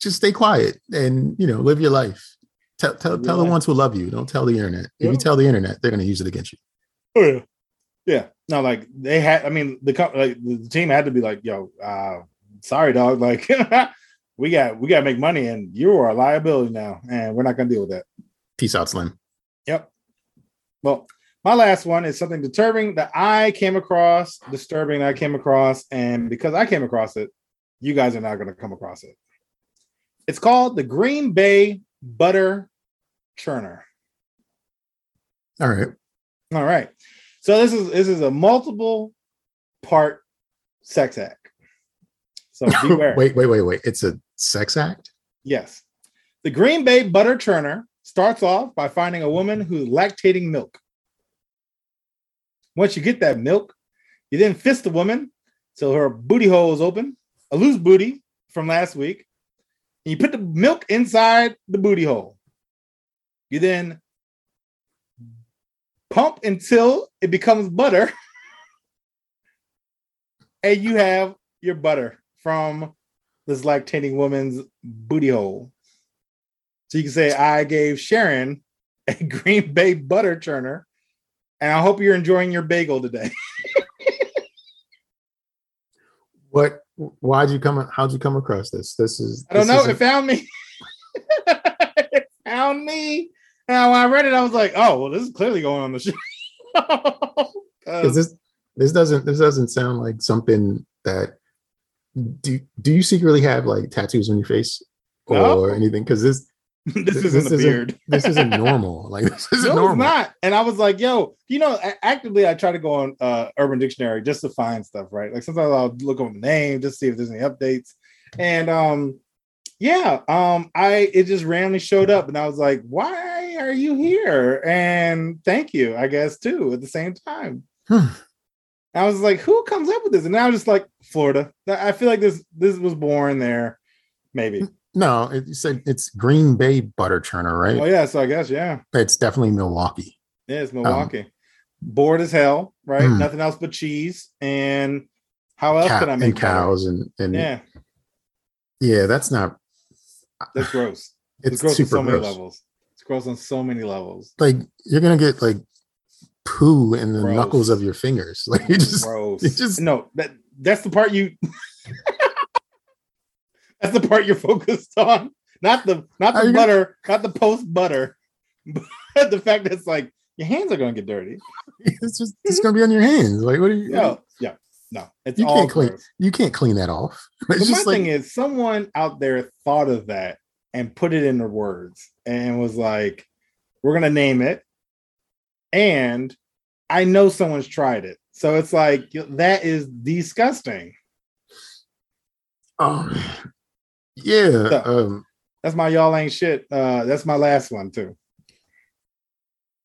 Speaker 3: just stay quiet and you know live your life tell tell, tell the ones who love you don't tell the internet if you tell the internet they're going to use it against you
Speaker 2: Oh yeah, yeah. No, like they had. I mean, the like the team had to be like, "Yo, uh, sorry, dog. Like, we got we got to make money, and you are a liability now, and we're not gonna deal with that."
Speaker 3: peace out slim
Speaker 2: Yep. Well, my last one is something disturbing that I came across, disturbing that I came across, and because I came across it, you guys are not going to come across it. It's called the Green Bay Butter Churner.
Speaker 3: all right
Speaker 2: All right. So this is this is a multiple part sex act. So beware.
Speaker 3: wait wait wait wait it's a sex act
Speaker 2: Yes. The Green Bay Butter Churner starts off by finding a woman who's lactating milk. Once you get that milk, you then fist the woman till her booty hole is open, a loose booty from last week. And you put the milk inside the booty hole. You then pump until it becomes butter. and you have your butter from this lactating woman's booty hole. So you can say, I gave Sharon a Green Bay butter churner, and I hope you're enjoying your bagel today.
Speaker 3: what why'd you come how'd you come across this this is
Speaker 2: I don't know. It found me. it found me. And when I read it, I was like, oh, well, this is clearly going on the show.
Speaker 3: this this doesn't this doesn't sound like something that do do you secretly have like tattoos on your face or
Speaker 2: No.
Speaker 3: anything? Because this
Speaker 2: this
Speaker 3: This
Speaker 2: isn't a
Speaker 3: isn't- this isn't normal. Like this isn't
Speaker 2: No,
Speaker 3: normal.
Speaker 2: it's not. And I was like, yo, you know, actively I try to go on uh Urban Dictionary just to find stuff, right? Like sometimes I'll look on the name just to see if there's any updates. And um, yeah, um, I it just randomly showed up and I was like, why are you here? And thank you, I guess, too, at the same time.
Speaker 3: Hmm.
Speaker 2: I was like, who comes up with this? And I was just like, Florida. I feel like this this was born there, maybe.
Speaker 3: No, it said it's Green Bay butter churner, right?
Speaker 2: Oh yeah, so I guess yeah.
Speaker 3: It's definitely Milwaukee.
Speaker 2: Yeah, it's Milwaukee. Bored as hell, right?
Speaker 3: Um, Hmm.
Speaker 2: Nothing else but cheese. And how else
Speaker 3: Cow-
Speaker 2: can I make
Speaker 3: and cows and and yeah.
Speaker 2: Yeah,
Speaker 3: that's not.
Speaker 2: That's gross.
Speaker 3: It's,
Speaker 2: It's, gross on
Speaker 3: super
Speaker 2: so many levels. It's gross on so many levels.
Speaker 3: Like you're gonna get like poo in the
Speaker 2: Gross.
Speaker 3: knuckles of your fingers. Like you just
Speaker 2: gross.
Speaker 3: just-
Speaker 2: no, that that's the part you. that's the part you're focused on, not the not the
Speaker 3: you gonna-
Speaker 2: butter, not the post butter, but the fact that it's like your hands are gonna get dirty.
Speaker 3: it's just it's gonna be on your hands. Like what are you?
Speaker 2: Yeah, no, it's
Speaker 3: You
Speaker 2: all
Speaker 3: can't clean-
Speaker 2: gross.
Speaker 3: You can't clean that off. It's
Speaker 2: But my
Speaker 3: like
Speaker 2: thing is, someone out there thought of that and put it into words and was like, "We're gonna name it," and I know someone's tried it, so it's like that is disgusting.
Speaker 3: oh yeah.
Speaker 2: So-
Speaker 3: Um
Speaker 2: That's my y'all ain't shit. Uh, that's my last one too.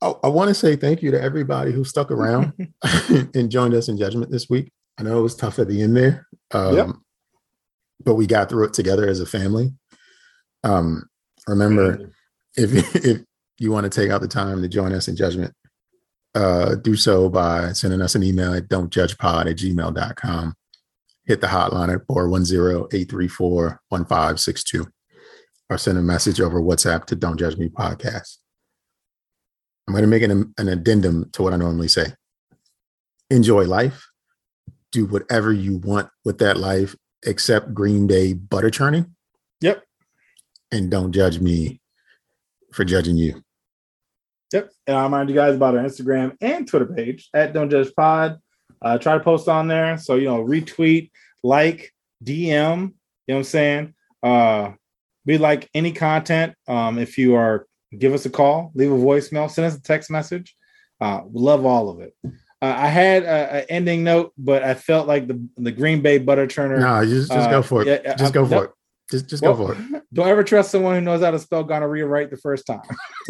Speaker 3: I, I want to say thank you to everybody who stuck around and joined us in judgment this week. I know it was tough at the end there. Um,
Speaker 2: Yep.
Speaker 3: but we got through it together as a family. Um, remember, if if you want to take out the time to join us in judgment, uh, do so by sending us an email at don'tjudgepod at gmail.com. Hit the hotline at 410-834-1562 or send a message over WhatsApp to Don't Judge Me Podcast. I'm going to make an, an addendum to what I normally say. Enjoy life. Do whatever you want with that life, except Green Bay butter churning.
Speaker 2: Yep.
Speaker 3: And don't judge me for judging you.
Speaker 2: Yep. And I remind you guys about our Instagram and Twitter page at Don't Judge Pod. Uh, try to post on there. So, you know, retweet, like, DM, you know what I'm saying? Uh, we like any content. Um, if you are, give us a call, leave a voicemail, send us a text message. Uh, we love all of it. Uh, I had an ending note, but I felt like the, the Green Bay butter churner.
Speaker 3: No, just, just
Speaker 2: Uh,
Speaker 3: go for it.
Speaker 2: yeah,
Speaker 3: just
Speaker 2: uh,
Speaker 3: go for it. Just, just
Speaker 2: Well,
Speaker 3: go for it.
Speaker 2: Don't ever trust someone who knows how to spell gonorrhea right the first time.